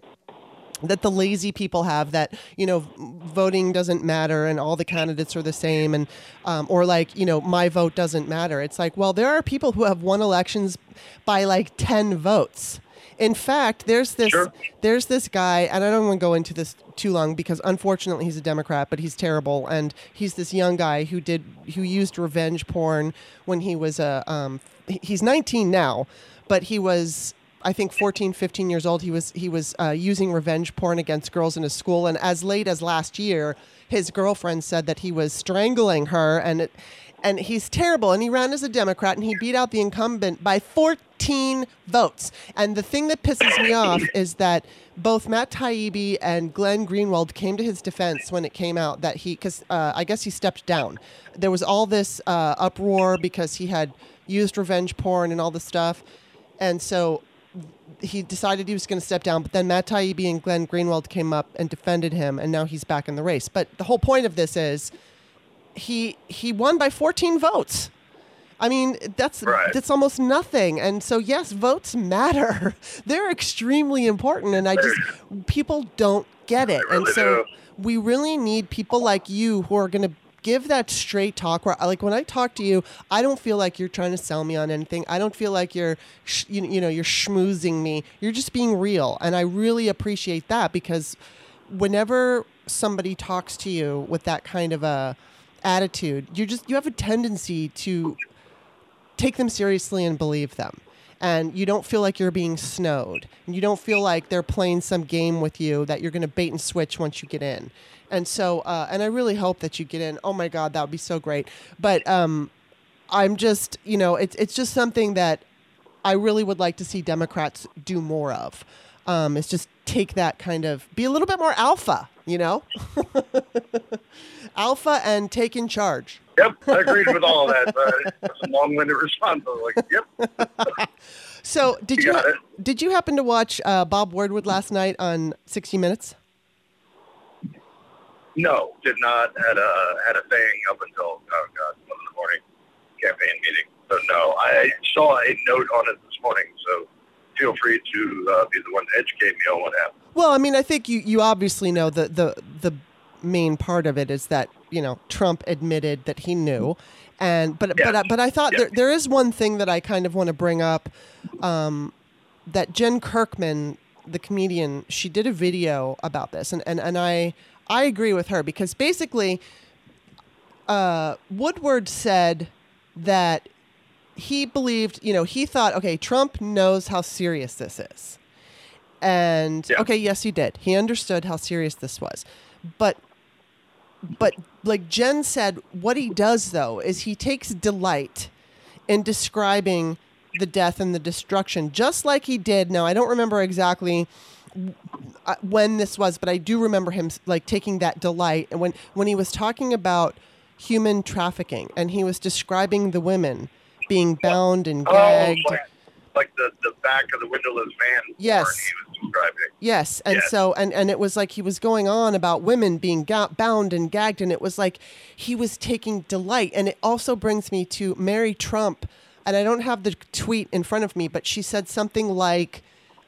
that the lazy people have that you know voting doesn't matter and all the candidates are the same and um, or like you know my vote doesn't matter. It's like well there are people who have won elections by like 10 votes in fact there's this Sure. there's this guy and i don't want to go into this too long because unfortunately he's a democrat but he's terrible and he's this young guy who did who used revenge porn when he was a um, he's 19 now but he was I think 14, 15 years old. He was he was uh, using revenge porn against girls in his school, and as late as last year, his girlfriend said that he was strangling her, and it, and he's terrible. And he ran as a Democrat, and he beat out the incumbent by 14 votes. And the thing that pisses me off is that both Matt Taibbi and Glenn Greenwald came to his defense when it came out that he, because uh, I guess he stepped down. There was all this uh, uproar because he had used revenge porn and all this stuff, and so he decided he was going to step down, but then Matt Taibbi and Glenn Greenwald came up and defended him, and now he's back in the race. But the whole point of this is he he won by 14 votes. I mean, that's Right. that's almost nothing. And so yes, votes matter. They're extremely important and I just people don't get it. They and so do. we really need people like you who are going to give that straight talk where like when I talk to you, I don't feel like you're trying to sell me on anything. I don't feel like you're sh- you, you know, you're schmoozing me. You're just being real. And I really appreciate that because whenever somebody talks to you with that kind of a attitude, you just you have a tendency to take them seriously and believe them. And you don't feel like you're being snowed. And you don't feel like they're playing some game with you that you're going to bait and switch once you get in. And so, uh, and I really hope that you get in. Oh my God, that would be so great. But um, I'm just, you know, it's it's just something that I really would like to see Democrats do more of. Um, is just take that kind of be a little bit more alpha, you know, alpha and take in charge. Yep, I agreed with all of that. But a long-winded response. I was like, "Yep, So did You you, did you happen to watch uh, Bob Woodward last night on 60 Minutes? no, did not had a had a thing up until oh god, one in the morning campaign meeting. So no, I saw a note on it this morning. So feel free to uh, be the one to educate me on what happened. Well, I mean, I think you, you obviously know the, the the main part of it is that you know Trump admitted that he knew, and but Yes. but I- but I thought Yes. there, there is one thing that I kind of want to bring up, um, that Jen Kirkman, the comedian, she did a video about this, and and and I I agree with her because basically, uh, Woodward said that he believed, you know, he thought, okay, Trump knows how serious this is. And Yeah. okay, yes, he did. He understood how serious this was. But but like Jen said, what he does though is he takes delight in describing the death and the destruction, just like he did. Now, I don't remember exactly uh, when this was, but I do remember him like taking that delight. And when when he was talking about human trafficking, and he was describing the women being bound and Oh, gagged. like, like the, the back of the windowless van. Yes. Yes, and Yes. so and and it was like he was going on about women being ga- bound and gagged, and it was like he was taking delight. And it also brings me to Mary Trump, and I don't have the tweet in front of me, but she said something like,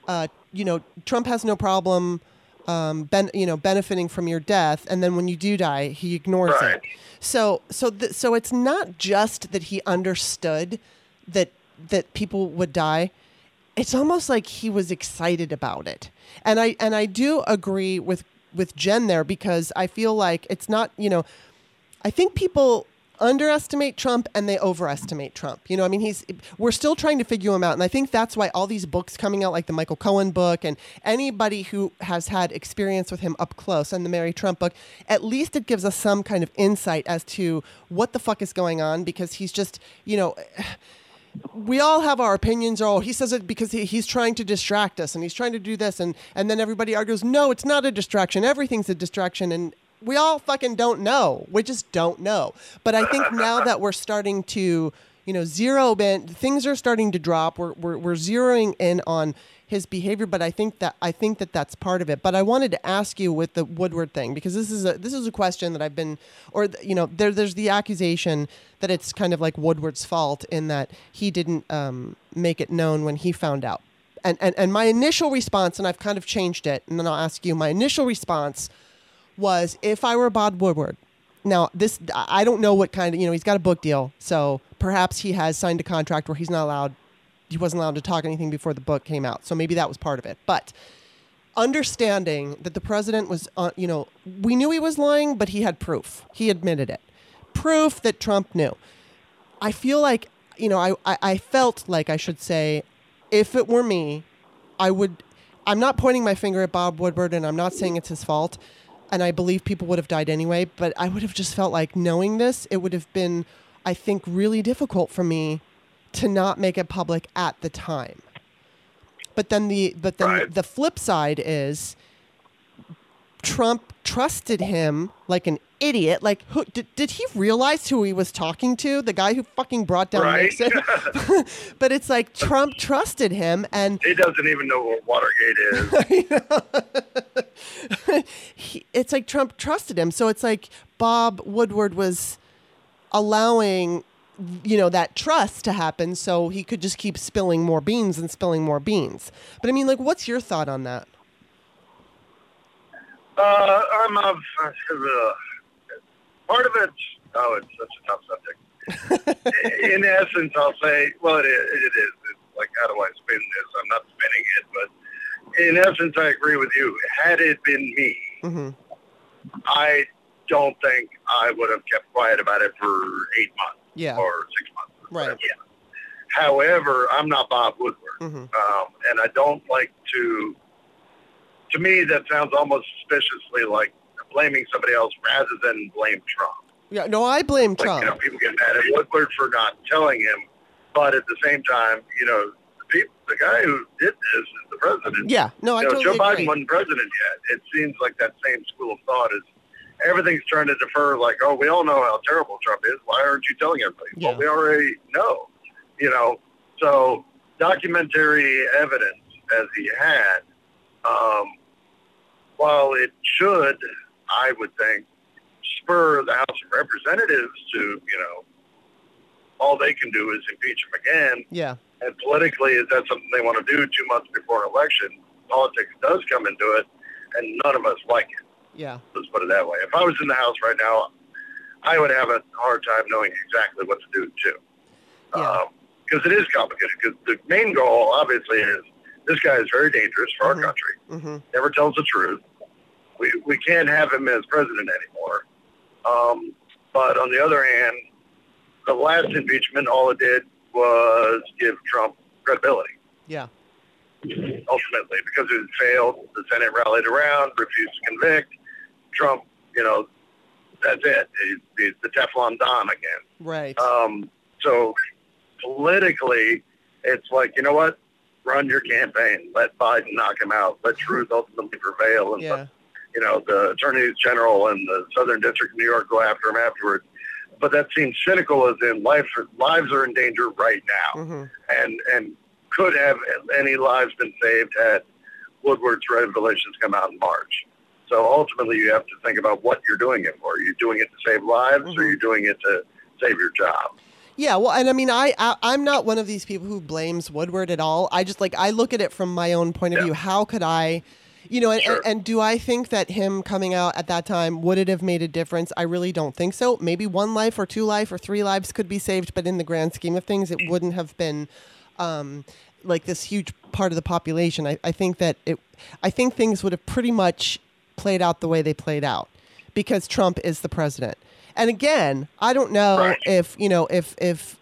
uh, you know, Trump has no problem, um, ben, you know, benefiting from your death, and then when you do die, he ignores Right. it. So so th- so it's not just that he understood that that people would die it's almost like he was excited about it. And i and i do agree with with jen there because i feel like it's not you know i think people underestimate trump and they overestimate trump. You know i mean he's we're still trying to figure him out. And i think that's why all these books coming out like the michael cohen book and anybody who has had experience with him up close and the mary trump book at least it gives us some kind of insight as to what the fuck is going on because he's just you know we all have our opinions. Oh, he says it because he, he's trying to distract us and he's trying to do this. And, and then everybody argues, no, it's not a distraction. Everything's a distraction. And we all fucking don't know. We just don't know. But I think now that we're starting to, you know, zero in, things are starting to drop. We're, we're, we're zeroing in on his behavior, but I think that I think that that's part of it. But I wanted to ask you with the Woodward thing because this is a this is a question that I've been, or you know, there there's the accusation that it's kind of like Woodward's fault in that he didn't um, make it known when he found out. And, and and my initial response, and I've kind of changed it, and then I'll ask you. My initial response was, if I were Bob Woodward, now this I don't know what kind of you know he's got a book deal, so perhaps he has signed a contract where he's not allowed he wasn't allowed to talk anything before the book came out. So maybe that was part of it. But understanding that the president was, uh, you know, we knew he was lying, but he had proof. He admitted it. Proof that Trump knew. I feel like, you know, I, I, I felt like I should say, if it were me, I would. I'm not pointing my finger at Bob Woodward and I'm not saying it's his fault. And I believe people would have died anyway, but I would have just felt like knowing this, it would have been, I think, really difficult for me to not make it public at the time. But then the but then Right. the flip side is Trump trusted him like an idiot. Like, who, did, did he realize who he was talking to? The guy who fucking brought down Right. Nixon. but it's like Trump trusted him, and He doesn't even know what Watergate is. he, it's like Trump trusted him. So it's like Bob Woodward was allowing, you know, that trust to happen so he could just keep spilling more beans and spilling more beans. But I mean, like, what's your thought on that? Uh, I'm of uh, part of it. Oh, it's such a tough subject. In essence, I'll say, well, it is. It is. It's like, how do I spin this? I'm not spinning it, but in essence, I agree with you. Had it been me, hmm I don't think I would have kept quiet about it for eight months Yeah. or six months. Right. Yeah. However, I'm not Bob Woodward, hmm um, and I don't like to. To me, that sounds almost suspiciously like blaming somebody else rather than blame Trump. Yeah. No, I blame Like, Trump. you know, people get mad at Woodward for not telling him, but at the same time, you know, the, people, the guy who did this is the president. yeah. No, I You know, totally Joe agree. Biden wasn't president yet. It seems like that same school of thought is everything's trying to defer. Like, oh, we all know how terrible Trump is. Why aren't you telling everybody? Yeah. Well, we already know. You know, so documentary evidence as he had, um, while it should, I would think, spur the House of Representatives to, you know, all they can do is impeach him again. Yeah. And politically, is that something they want to do two months before an election? Politics does come into it, and none of us like it. Yeah. Let's put it that way. If I was in the House right now, I would have a hard time knowing exactly what to do too. Yeah. Because it is complicated. Because the main goal, obviously, is this guy is very dangerous for Mhm. our country. hmm Never tells the truth. We we can't have him as president anymore. Um, but on the other hand, the last impeachment, all it did was give Trump credibility. Yeah. ultimately because it failed. The Senate rallied around, refused to convict. Trump, you know, that's it. He- He's the Teflon Don again. Right. Um, so politically, it's like, you know what? Run your campaign. Let Biden knock him out. Let truth ultimately prevail. And, yeah. You know, the attorneys general and the Southern District of New York go after him afterwards. But that seems cynical as in lives are, lives are in danger right now hmm and and could have any lives been saved had Woodward's revelations come out in March. So ultimately, you have to think about what you're doing it for. Are you doing it to save lives, or Mhm. are you doing it to save your job? Yeah, well, and I mean, I, I I'm not one of these people who blames Woodward at all. I just like I look at it from my own point of Yeah. view. How could I, you know, and, Sure. and, and do I think that him coming out at that time would it have made a difference? I really don't think so. Maybe one life or two life or three lives could be saved, but in the grand scheme of things, it wouldn't have been um, like this huge part of the population. I, I think that it, I think things would have pretty much played out the way they played out because Trump is the president. And again, I don't know Right. if you know if if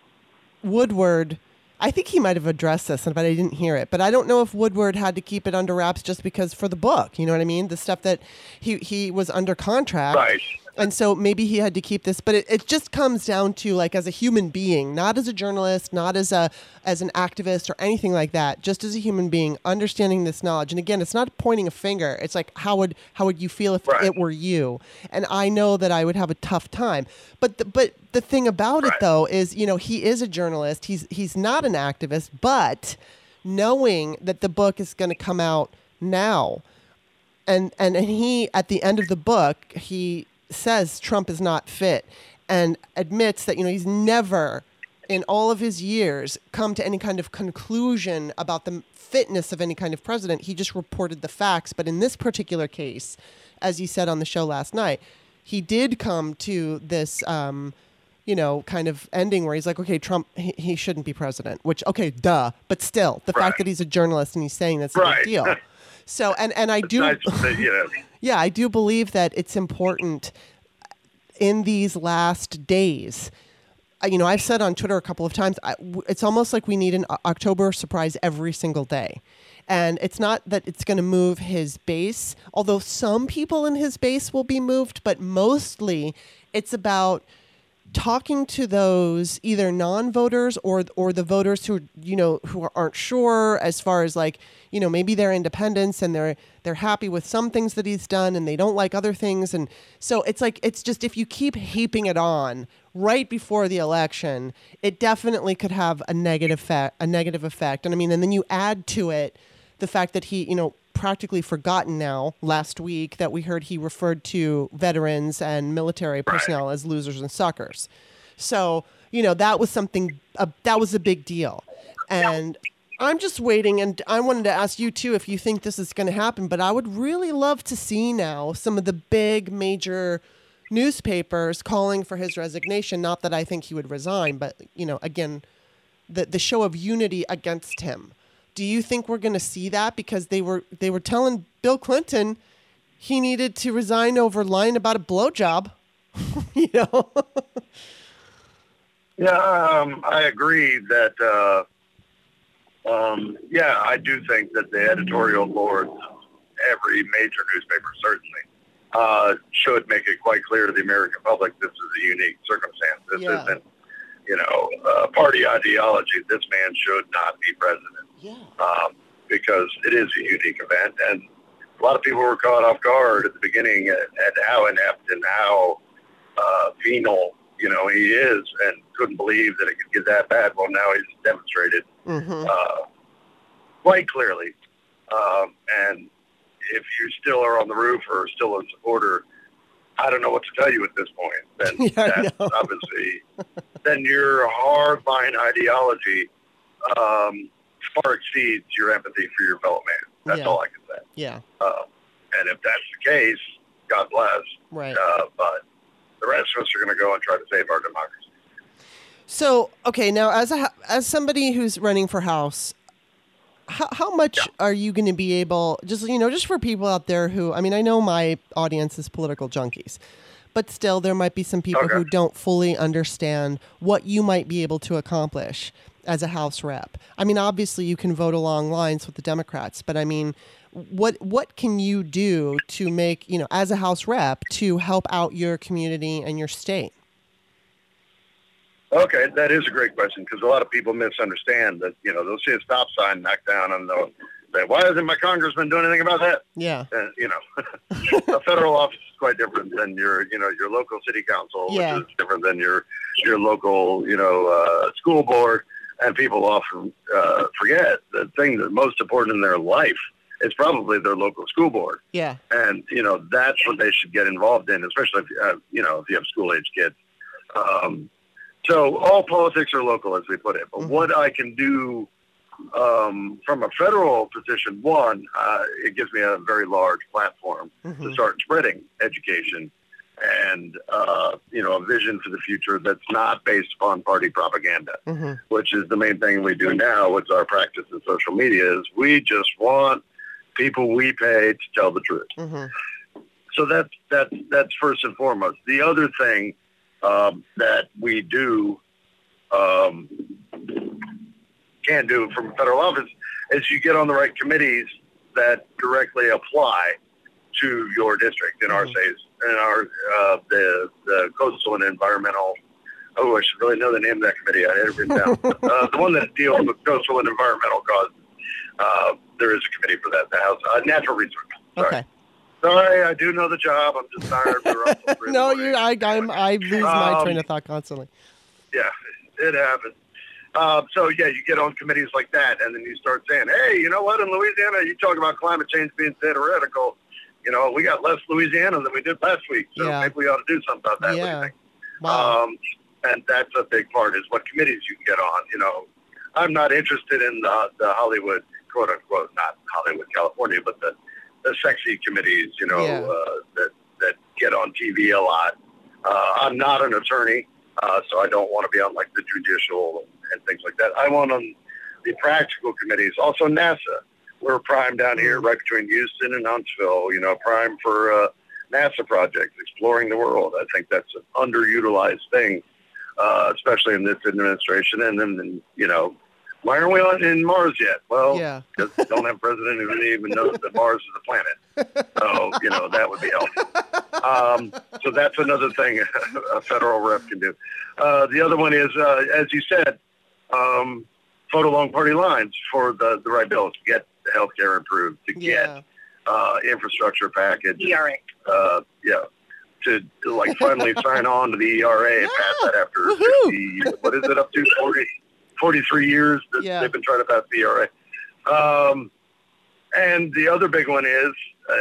Woodward. I think he might have addressed this, but I didn't hear it. But I don't know if Woodward had to keep it under wraps just because for the book. You know what I mean? The stuff that he he was under contract, Right. And so maybe he had to keep this. But it, it just comes down to like as a human being, not as a journalist, not as a as an activist or anything like that. Just as a human being, understanding this knowledge. And again, it's not pointing a finger. It's like how would how would you feel if Right. it were you? And I know that I would have a tough time. But the, but the thing about it though is, you know, he is a journalist. He's he's not an activist, but knowing that the book is going to come out now and, and and he at the end of the book he says Trump is not fit and admits that you know he's never in all of his years come to any kind of conclusion about the fitness of any kind of president he just reported the facts but in this particular case as he said on the show last night he did come to this um, you know, kind of ending where he's like, okay, Trump, he, he shouldn't be president, which, okay, duh. But still, the Right. fact that he's a journalist and he's saying that's a Right. big deal. So, and, and I do, Nice you know, yeah, I do believe that it's important in these last days. You know, I've said on Twitter a couple of times, I, it's almost like we need an October surprise every single day. And it's not that it's going to move his base, although some people in his base will be moved, but mostly it's about talking to those either non-voters or or the voters who you know who aren't sure as far as like you know maybe they're independents and they're they're happy with some things that he's done and they don't like other things. And so it's like it's just if you keep heaping it on right before the election it definitely could have a negative effect a negative effect. And i mean and then you add to it the fact that he, you know, practically forgotten now last week that we heard he referred to veterans and military personnel as losers and suckers. So, you know, that was something, uh, that was a big deal. And I'm just waiting, and I wanted to ask you too if you think this is going to happen, but I would really love to see now some of the big major newspapers calling for his resignation. Not that I think he would resign, but, you know, again, the, the show of unity against him. Do you think we're going to see that because they were they were telling Bill Clinton he needed to resign over lying about a blowjob? you know, Yeah, um, I agree that. Uh, um, yeah, I do think that the editorial boards, every major newspaper certainly, uh, should make it quite clear to the American public this is a unique circumstance. This Yeah. isn't, you know, uh, party ideology. This man should not be president yeah, um, because it is a unique event, and a lot of people were caught off guard at the beginning at, at how inept and how uh, venal, you know, he is, and couldn't believe that it could get that bad. Well, now he's demonstrated hmm uh, quite clearly. Um, and if you still are on the roof or still a supporter, I don't know what to tell you at this point. Then Yeah, that's obviously, then your hardline ideology um, far exceeds your empathy for your fellow man. That's Yeah. all I can say. yeah, Uh, and if that's the case, God bless. Right. Uh, but the rest of us are going to go and try to save our democracy. So, okay, now as a as somebody who's running for House, how, how much Yeah. are you going to be able just you know just for people out there who I mean I know my audience is political junkies, but still there might be some people Okay. who don't fully understand what you might be able to accomplish as a House rep. I mean, obviously you can vote along lines with the Democrats, but I mean. What what can you do to make you know as a House rep to help out your community and your state? Okay, that is a great question because a lot of people misunderstand that. You know, they'll see a stop sign knocked down and they'll say, "Why isn't my congressman doing anything about that?" Yeah, And you know, a federal office is quite different than your, you know, your local city council, Yeah. which is different than your your local, you know, uh, school board. And people often uh, forget the thing that's most important in their life is probably their local school board. yeah, and you know that's what they should get involved in, especially if you have, you know if you have school age kids. Um, so all politics are local, as we put it. But Mhm. what I can do um, from a federal position, one, uh, it gives me a very large platform to mhm, start spreading education and uh, you know a vision for the future that's not based upon party propaganda mhm. which is the main thing we do now with our practice in social media is we just want people we pay to tell the truth. hmm So that's that's that's first and foremost. The other thing um, that we do um, can do from federal office is you get on the right committees that directly apply to your district. In our Mhm. case, in our uh, the the coastal and environmental. Oh, I should really know the name of that committee. I had it written down. uh, the one that deals with coastal and environmental causes. Uh, there is a committee for that. in The House uh, Natural Resources. Sorry. Okay. Sorry, I do know the job. I'm just tired. We're up till three in the no, you. I. I'm, I lose my Um, train of thought constantly. Yeah, it happens. Um, so yeah, you get on committees like that, and then you start saying, "Hey, you know what? In Louisiana, you talk about climate change being theoretical. You know, we got less Louisiana than we did last week, so Yeah. maybe we ought to do something about that." What do you Yeah. Wow. Um, and that's a big part is what committees you can get on. You know, I'm not interested in the, the Hollywood, quote unquote, not Hollywood, California, but the, the sexy committees, you know, Yeah. uh, that, that get on TV a lot. Uh, I'm not an attorney, uh, so I don't want to be on like the judicial and things like that. I want on the practical committees. Also NASA. We're prime down here, Mm. right between Houston and Huntsville. You know, prime for uh, NASA projects, exploring the world. I think that's an underutilized thing, uh, especially in this administration. And then, you know, why aren't we on in Mars yet? Well, yeah. because we don't have a president who even knows that Mars is a planet. So, you know, that would be helpful. Um, so that's another thing a federal rep can do. Uh, the other one is, uh, as you said, um, vote along party lines for the, the right bills to get health care improved, to get Yeah. uh, infrastructure package, ERA. uh, yeah, to, to like finally sign on to the ERA and pass that after Woohoo! 50, what is it up to 40, 43 years that Yeah. they've been trying to pass the ERA. Um, and the other big one is, uh,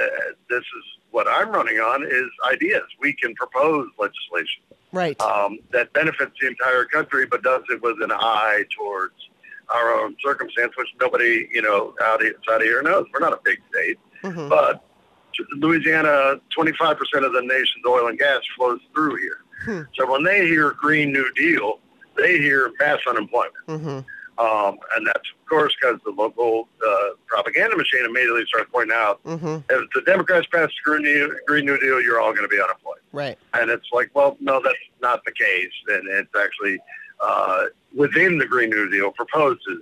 this is what I'm running on, is ideas. We can propose legislation Right. um, that benefits the entire country, but does it with an eye towards our own circumstance, which nobody, you know, out outside of here knows. We're not a big state, hmm but Louisiana, 25% of the nation's oil and gas flows through here. Hmm. So when they hear Green New Deal, they hear mass unemployment. hmm Um, and that's, of course, because the local uh, propaganda machine immediately starts pointing out hmm if the Democrats pass the Green New, Green New Deal, you're all going to be unemployed. Right. And it's like, well, no, that's not the case. And it's actually uh, within the Green New Deal proposes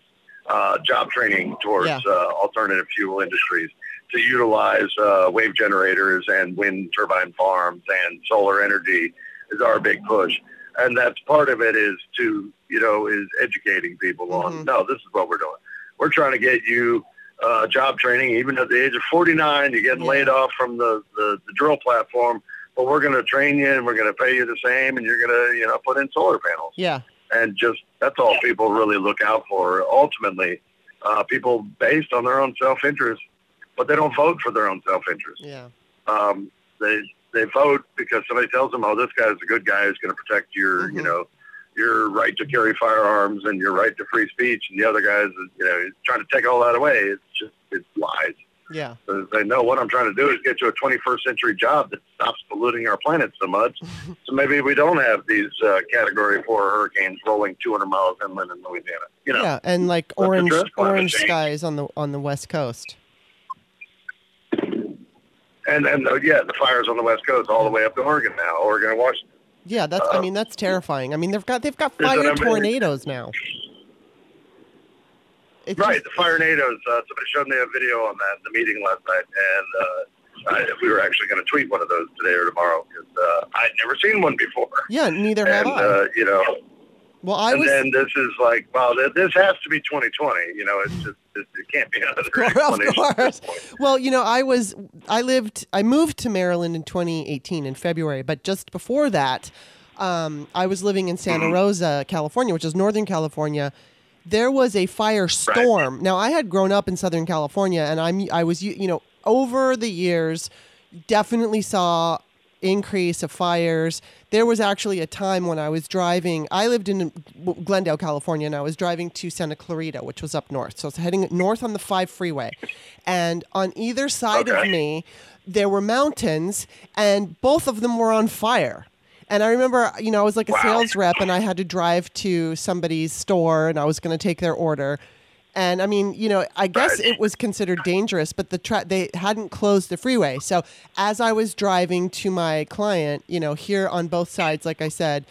uh, job training towards Yeah. uh, alternative fuel industries to utilize uh, wave generators and wind turbine farms and solar energy is our big push. And that's part of it is to, you know, is educating people Mhm. on, no, this is what we're doing. We're trying to get you uh, job training, even at the age of 49, you're getting Yeah. laid off from the, the, the drill platform but we're going to train you and we're going to pay you the same and you're going to you know put in solar panels Yeah. And just that's all people really look out for ultimately uh, people based on their own self-interest but they don't vote for their own self-interest Yeah. um, they they vote because somebody tells them oh this guy's a good guy who's going to protect your you Mhm. know your right to carry firearms and your right to free speech and the other guy's you know trying to take all that away it's just it's lies Yeah. They know what I'm trying to do is get you a 21st century job that stops polluting our planet so much. so maybe we don't have these uh, Category Four hurricanes rolling 200 miles inland in Louisiana. You know. Yeah, and like orange orange change. skies on the on the west coast. And and uh, yeah, the fires on the west coast all the way up to Oregon now, Oregon and Washington. Yeah, that's. I Uh, mean, that's terrifying. I mean, they've got they've got fire tornadoes now. It's Right, just- the fire nados. Uh, somebody showed me a video on that in the meeting last night, and uh, I, we were actually going to tweet one of those today or tomorrow because uh, I'd never seen one before. yeah, neither have I. uh, you know, well, I and was. And this is like, well, th- this has to be 2020. You know, it's just it, it can't be another of course. Well, you know, I was I lived I moved to Maryland in 2018 in February, but just before that, um, I was living in Santa Rosa, California, which is Northern California. There was a fire storm. Now, I had grown up in Southern California, and I'm I was you know over the years definitely saw increase of fires. There was actually a time when I was driving. I lived in Glendale, California, and I was driving to Santa Clarita, which was up north. So I was heading north on the 5 freeway. And on either side of me, there were mountains, and both of them were on fire. And I remember, you know, I was like a Wow. sales rep, and I had to drive to somebody's store, and I was going to take their order. And I mean, you know, I guess it was considered dangerous, but the tra- they hadn't closed the freeway. So as I was driving to my client, you know, here on both sides, like I said,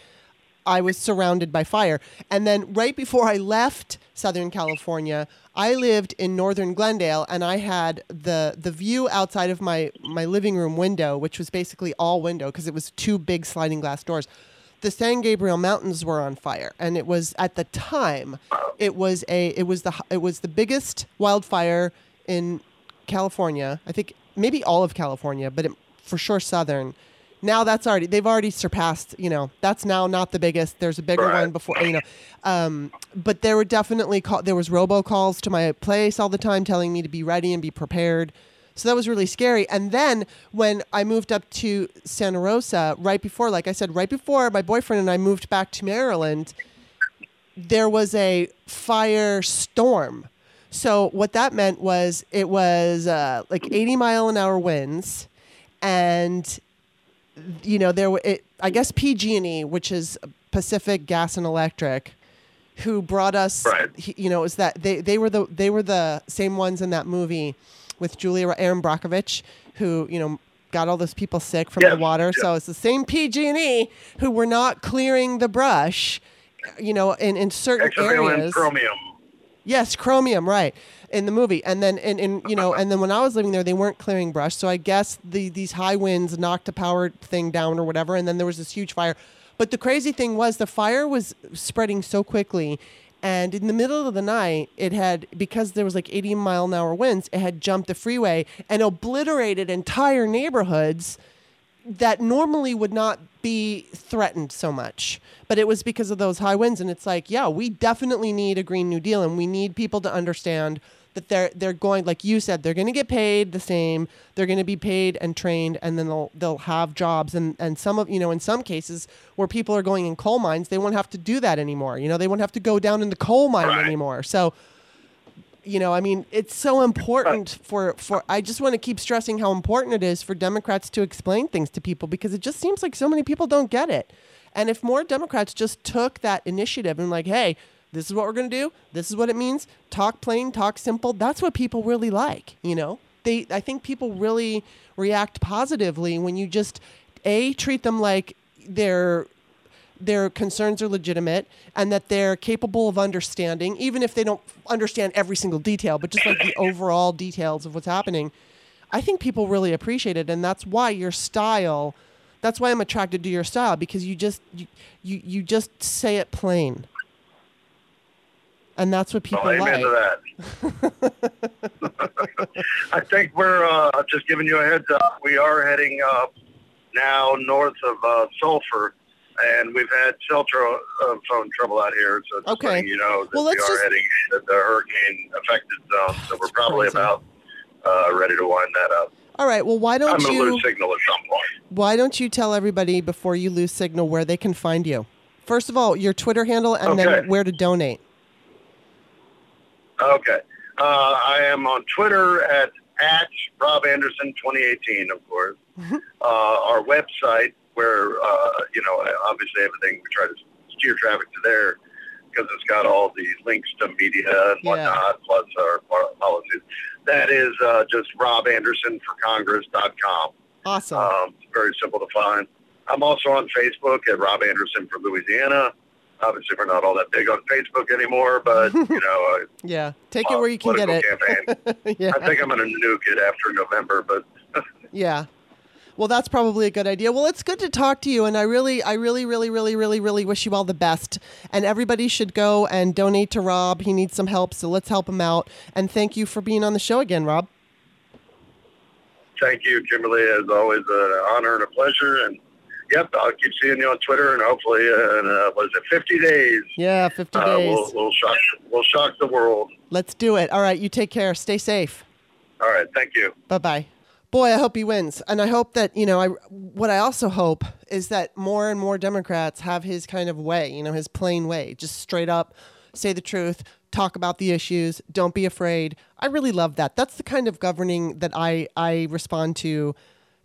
I was surrounded by fire. And then right before I left Southern California, I lived in Northern Glendale and I had the the view outside of my my living room window, which was basically all window because it was two big sliding glass doors. The San Gabriel Mountains were on fire and it was at the time it was a it was the it was the biggest wildfire in California. I think maybe all of California, but it, for sure southern. Now that's already they've already surpassed. You know that's now not the biggest. There's a bigger Right. one before. You know, um, but there were definitely call, there was robocalls to my place all the time telling me to be ready and be prepared. So that was really scary. And then when I moved up to Santa Rosa, right before, like I said, right before my boyfriend and I moved back to Maryland, there was a fire storm. So what that meant was it was uh, like 80 mile an hour winds, and you know there were it, I guess PG&E, which is Pacific Gas and Electric, who brought us. Right. he- You know, it was that they they were the they were the same ones in that movie with Julia Erin Brockovich, who you know got all those people sick from the water. yes. So it's the same PG&E who were not clearing the brush. You know, in, in certain areas. chromium. Yes, chromium, right, in the movie, and then and, and you know, and then when I was living there, they weren't clearing brush, so I guess the these high winds knocked a power thing down or whatever, and then there was this huge fire. But the crazy thing was the fire was spreading so quickly, and in the middle of the night, it had because there was like 80 mile an hour winds, it had jumped the freeway and obliterated entire neighborhoods that normally would not be threatened so much. But it was because of those high winds. And it's like, yeah, we definitely need a Green New Deal and we need people to understand that they're they're going like you said, they're gonna get paid the same, they're gonna be paid and trained and then they'll they'll have jobs and, and some of you know, in some cases where people are going in coal mines, they won't have to do that anymore. You know, they won't have to go down in the coal mine Right. anymore. So you know, I mean, it's so important for for. I just want to keep stressing how important it is for Democrats to explain things to people because it just seems like so many people don't get it. And if more Democrats just took that initiative and like, hey, this is what we're going to do. This is what it means. Talk plain, talk simple. That's what people really like. You know, they. I think people really react positively when you just a treat them like they're their concerns are legitimate and that they're capable of understanding, even if they don't understand every single detail, but just like the overall details of what's happening. I think people really appreciate it, and that's why your style. That's why I'm attracted to your style because you just you you, you just say it plain, and that's what people Well, amen like. to that. I think we're uh, just giving you a heads up. We are heading up now north of uh, Sulphur, and we've had cell tro- uh, phone trouble out here. So Okay. you know that Well, we are just- heading the hurricane affected zone. So we're probably crazy. about uh, ready to wind that up. All right. Well, why I'm don't to you lose signal at some point. why don't you tell everybody before you lose signal where they can find you? First of all, your Twitter handle, and then where to donate. Okay. Uh, I am on Twitter at at Rob Anderson 2018, of course. uh, our website, where uh, you know, obviously everything we try to steer traffic to there because it's got all the links to media and Yeah. whatnot, plus our, our policies. That is uh, just robandersonforcongress.com. Awesome. Um, very simple to find. I'm also on Facebook at Rob Anderson for Louisiana. Obviously, we're not all that big on Facebook anymore, but you know, yeah. Take it where you can get it. yeah. I think I'm going to nuke it after November, but Yeah. Well, that's probably a good idea. Well, it's good to talk to you, and I really, I really, really, really, really, really wish you all the best. And everybody should go and donate to Rob. He needs some help, so let's help him out. And thank you for being on the show again, Rob. thank you, Kimberly. As always, an honor and a pleasure. And yep, I'll keep seeing you on Twitter, and hopefully, uh, what is it, 50 days, Yeah, 50 uh, days. we'll, we'll shock we'll shock the world. Let's do it. All right, you take care. Stay safe. All right, thank you. Bye bye. Boy, I hope he wins. And I hope that, you know, I what I also hope is that more and more Democrats have his kind of way, you know, his plain way. Just straight up say the truth, talk about the issues, don't be afraid. I really love that. That's the kind of governing that I I respond to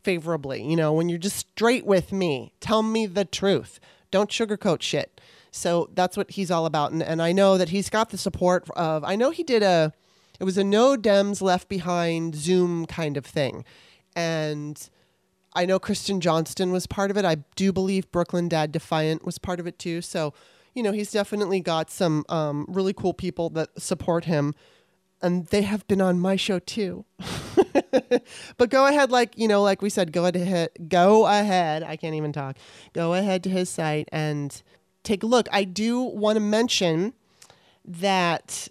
favorably. You know, when you're just straight with me, tell me the truth. Don't sugarcoat shit. So that's what he's all about. And, and I know that he's got the support of, I know he did a, it was a no Dems left behind Zoom kind of thing. And I know Kristen Johnston was part of it. I do believe Brooklyn Dad Defiant was part of it too. So, you know, he's definitely got some um, really cool people that support him. And they have been on my show too. but go ahead, like you know, like we said, go ahead, go ahead. I can't even talk. Go ahead to his site and take a look. I do want to mention that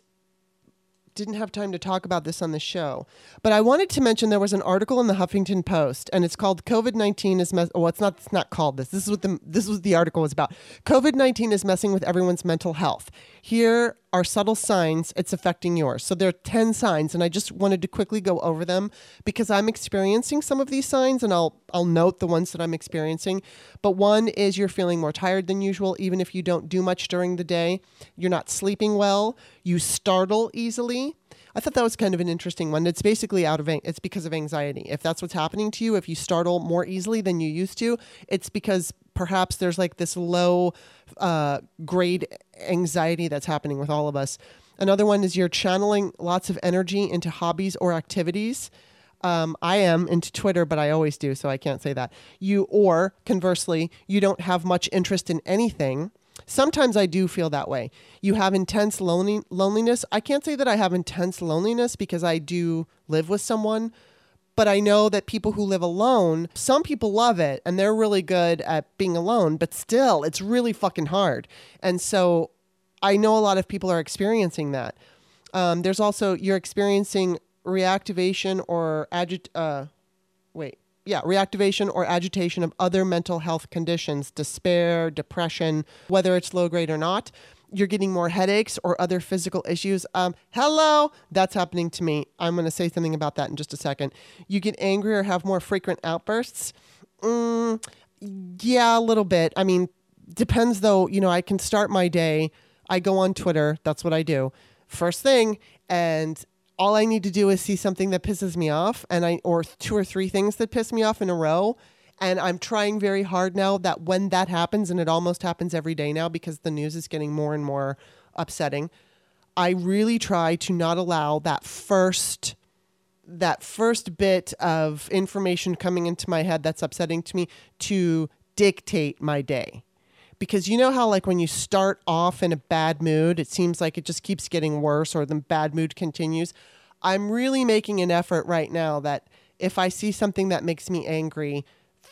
didn't have time to talk about this on the show, but I wanted to mention there was an article in the Huffington Post, and it's called "COVID nineteen is mess." Oh, it's not. It's not called this. This is what the this was the article was about. COVID nineteen is messing with everyone's mental health. Here are subtle signs it's affecting yours. So there are ten signs, and I just wanted to quickly go over them because I'm experiencing some of these signs, and I'll I'll note the ones that I'm experiencing. But one is you're feeling more tired than usual, even if you don't do much during the day. You're not sleeping well. You startle easily. I thought that was kind of an interesting one. It's basically out of it's because of anxiety. If that's what's happening to you, if you startle more easily than you used to, it's because perhaps there's like this low uh, grade anxiety that's happening with all of us. Another one is you're channeling lots of energy into hobbies or activities. Um, I am into Twitter, but I always do, so I can't say that. You, or conversely, you don't have much interest in anything. Sometimes I do feel that way. You have intense lonely, loneliness. I can't say that I have intense loneliness because I do live with someone, but I know that people who live alone, some people love it and they're really good at being alone, but still, it's really fucking hard. And so I know a lot of people are experiencing that. Um, there's also, you're experiencing reactivation or agit, uh, wait, yeah, reactivation or agitation of other mental health conditions, despair, depression, whether it's low grade or not. You're getting more headaches or other physical issues. Um, hello, that's happening to me. I'm going to say something about that in just a second. You get angry or have more frequent outbursts. Mm, yeah, a little bit. I mean, depends though. You know, I can start my day. I go on Twitter. That's what I do. First thing, and all I need to do is see something that pisses me off, and I or two or three things that piss me off in a row. And I'm trying very hard now that when that happens, and it almost happens every day now because the news is getting more and more upsetting. I really try to not allow that first that first bit of information coming into my head that's upsetting to me to dictate my day. Because you know how, like, when you start off in a bad mood, it seems like it just keeps getting worse or the bad mood continues. I'm really making an effort right now that if I see something that makes me angry,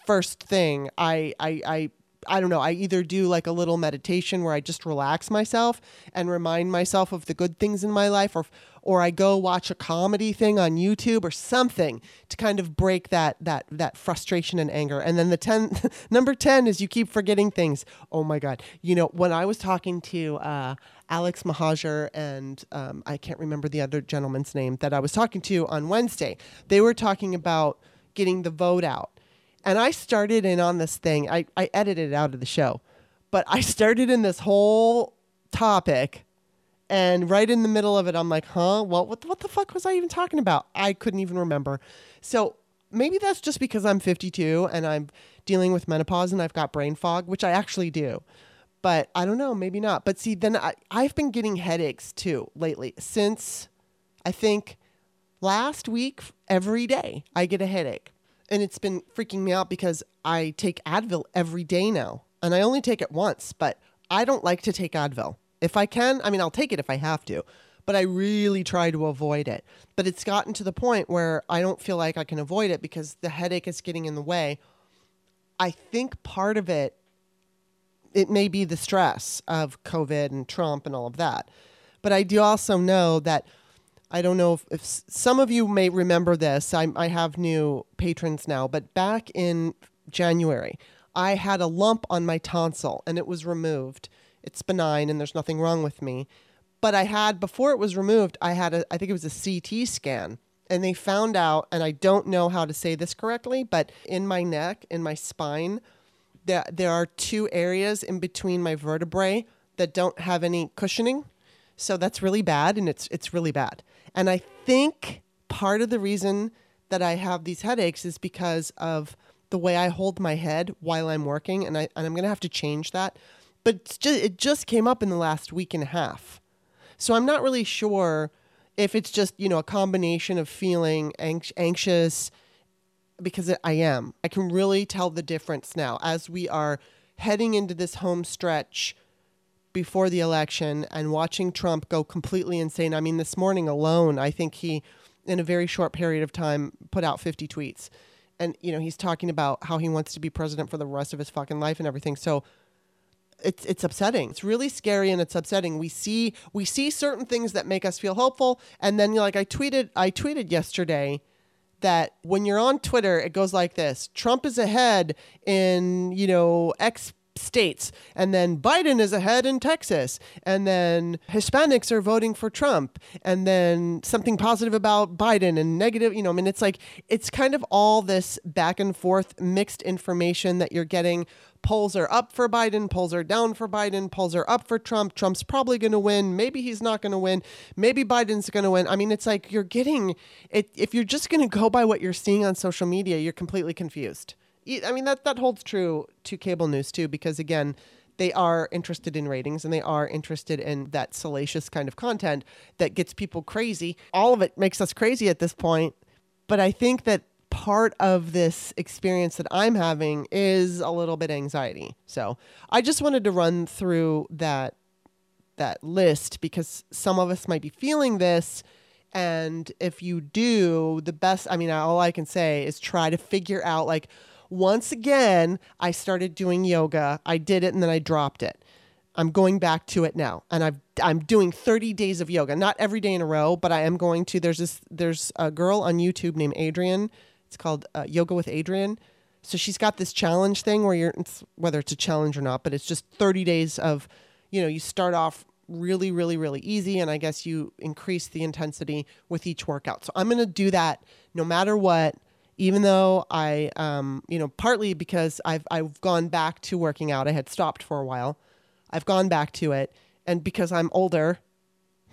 first thing, I, I, I, I don't know, I either do like a little meditation where I just relax myself and remind myself of the good things in my life or or I go watch a comedy thing on YouTube or something to kind of break that that that frustration and anger. And then the 10 number 10 is you keep forgetting things. Oh my god. You know, when I was talking to uh, Alex Mahajer and um, I can't remember the other gentleman's name that I was talking to on Wednesday, they were talking about getting the vote out. And I started in on this thing. I, I edited it out of the show, but I started in this whole topic And right in the middle of it, I'm like, huh? Well, what, what the fuck was I even talking about? I couldn't even remember. So maybe that's just because I'm 52 and I'm dealing with menopause and I've got brain fog, which I actually do. But I don't know, maybe not. But see, then I, I've been getting headaches too lately since I think last week, every day I get a headache. And it's been freaking me out because I take Advil every day now. And I only take it once, but I don't like to take Advil. If I can, I mean, I'll take it if I have to, but I really try to avoid it. But it's gotten to the point where I don't feel like I can avoid it because the headache is getting in the way. I think part of it, it may be the stress of COVID and Trump and all of that. But I do also know that I don't know if, if some of you may remember this. I, I have new patrons now, but back in January, I had a lump on my tonsil and it was removed. It's benign and there's nothing wrong with me. But I had, before it was removed, I had a, I think it was a CT scan. And they found out, and I don't know how to say this correctly, but in my neck, in my spine, there, there are two areas in between my vertebrae that don't have any cushioning. So that's really bad, and it's it's really bad. And I think part of the reason that I have these headaches is because of the way I hold my head while I'm working, and I and I'm gonna have to change that. But just, it just came up in the last week and a half, so I'm not really sure if it's just you know a combination of feeling anx- anxious because I am. I can really tell the difference now as we are heading into this home stretch before the election and watching Trump go completely insane. I mean, this morning alone, I think he, in a very short period of time, put out 50 tweets. And, you know, he's talking about how he wants to be president for the rest of his fucking life and everything. So it's it's upsetting. It's really scary and it's upsetting. We see we see certain things that make us feel hopeful and then like I tweeted I tweeted yesterday that when you're on Twitter, it goes like this Trump is ahead in, you know, X states. And then Biden is ahead in Texas. And then Hispanics are voting for Trump. And then something positive about Biden and negative, you know, I mean, it's like, it's kind of all this back and forth mixed information that you're getting. Polls are up for Biden, polls are down for Biden, polls are up for Trump. Trump's probably going to win. Maybe he's not going to win. Maybe Biden's going to win. I mean, it's like you're getting it. If you're just going to go by what you're seeing on social media, you're completely confused. I mean that that holds true to cable news too, because again, they are interested in ratings and they are interested in that salacious kind of content that gets people crazy. All of it makes us crazy at this point, but I think that part of this experience that I'm having is a little bit anxiety. So I just wanted to run through that that list because some of us might be feeling this. And if you do, the best, I mean, all I can say is try to figure out like, once again, I started doing yoga. I did it and then I dropped it. I'm going back to it now, and I've I'm doing 30 days of yoga. Not every day in a row, but I am going to. There's this there's a girl on YouTube named Adriene. It's called uh, Yoga with Adriene. So she's got this challenge thing where you're it's, whether it's a challenge or not, but it's just 30 days of, you know, you start off really really really easy, and I guess you increase the intensity with each workout. So I'm gonna do that no matter what even though I, um, you know, partly because I've I've gone back to working out. I had stopped for a while. I've gone back to it, and because I'm older,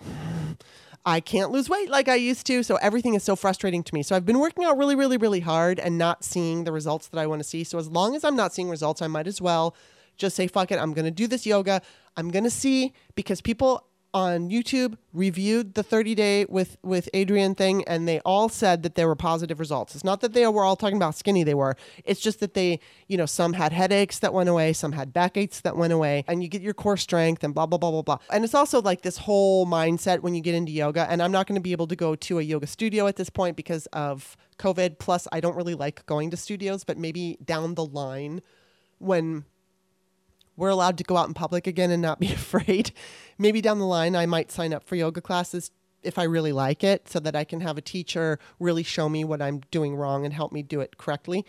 I can't lose weight like I used to. So everything is so frustrating to me. So I've been working out really, really, really hard and not seeing the results that I want to see. So as long as I'm not seeing results, I might as well just say, fuck it, I'm to do this yoga. I'm to see because people on YouTube reviewed the 30 day with with Adriene thing and they all said that there were positive results. It's not that they were all talking about skinny they were. It's just that they, you know, some had headaches that went away, some had backaches that went away and you get your core strength and blah blah blah blah blah. And it's also like this whole mindset when you get into yoga and I'm not going to be able to go to a yoga studio at this point because of COVID plus I don't really like going to studios, but maybe down the line when we're allowed to go out in public again and not be afraid. Maybe down the line, I might sign up for yoga classes if I really like it so that I can have a teacher really show me what I'm doing wrong and help me do it correctly.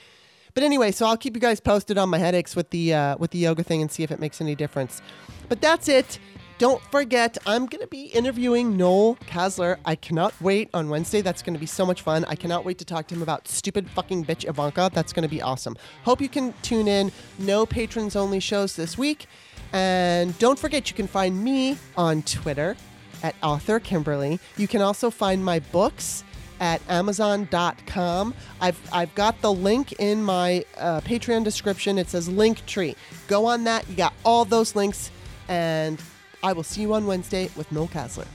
But anyway, so I'll keep you guys posted on my headaches with the uh, with the yoga thing and see if it makes any difference. But that's it. Don't forget, I'm going to be interviewing Noel Casler. I cannot wait on Wednesday. That's going to be so much fun. I cannot wait to talk to him about stupid fucking bitch Ivanka. That's going to be awesome. Hope you can tune in. No patrons only shows this week. And don't forget, you can find me on Twitter at author Kimberly. You can also find my books at amazon.com. I've, I've got the link in my uh, Patreon description. It says Linktree. Go on that. You got all those links. And I will see you on Wednesday with Noel Casler.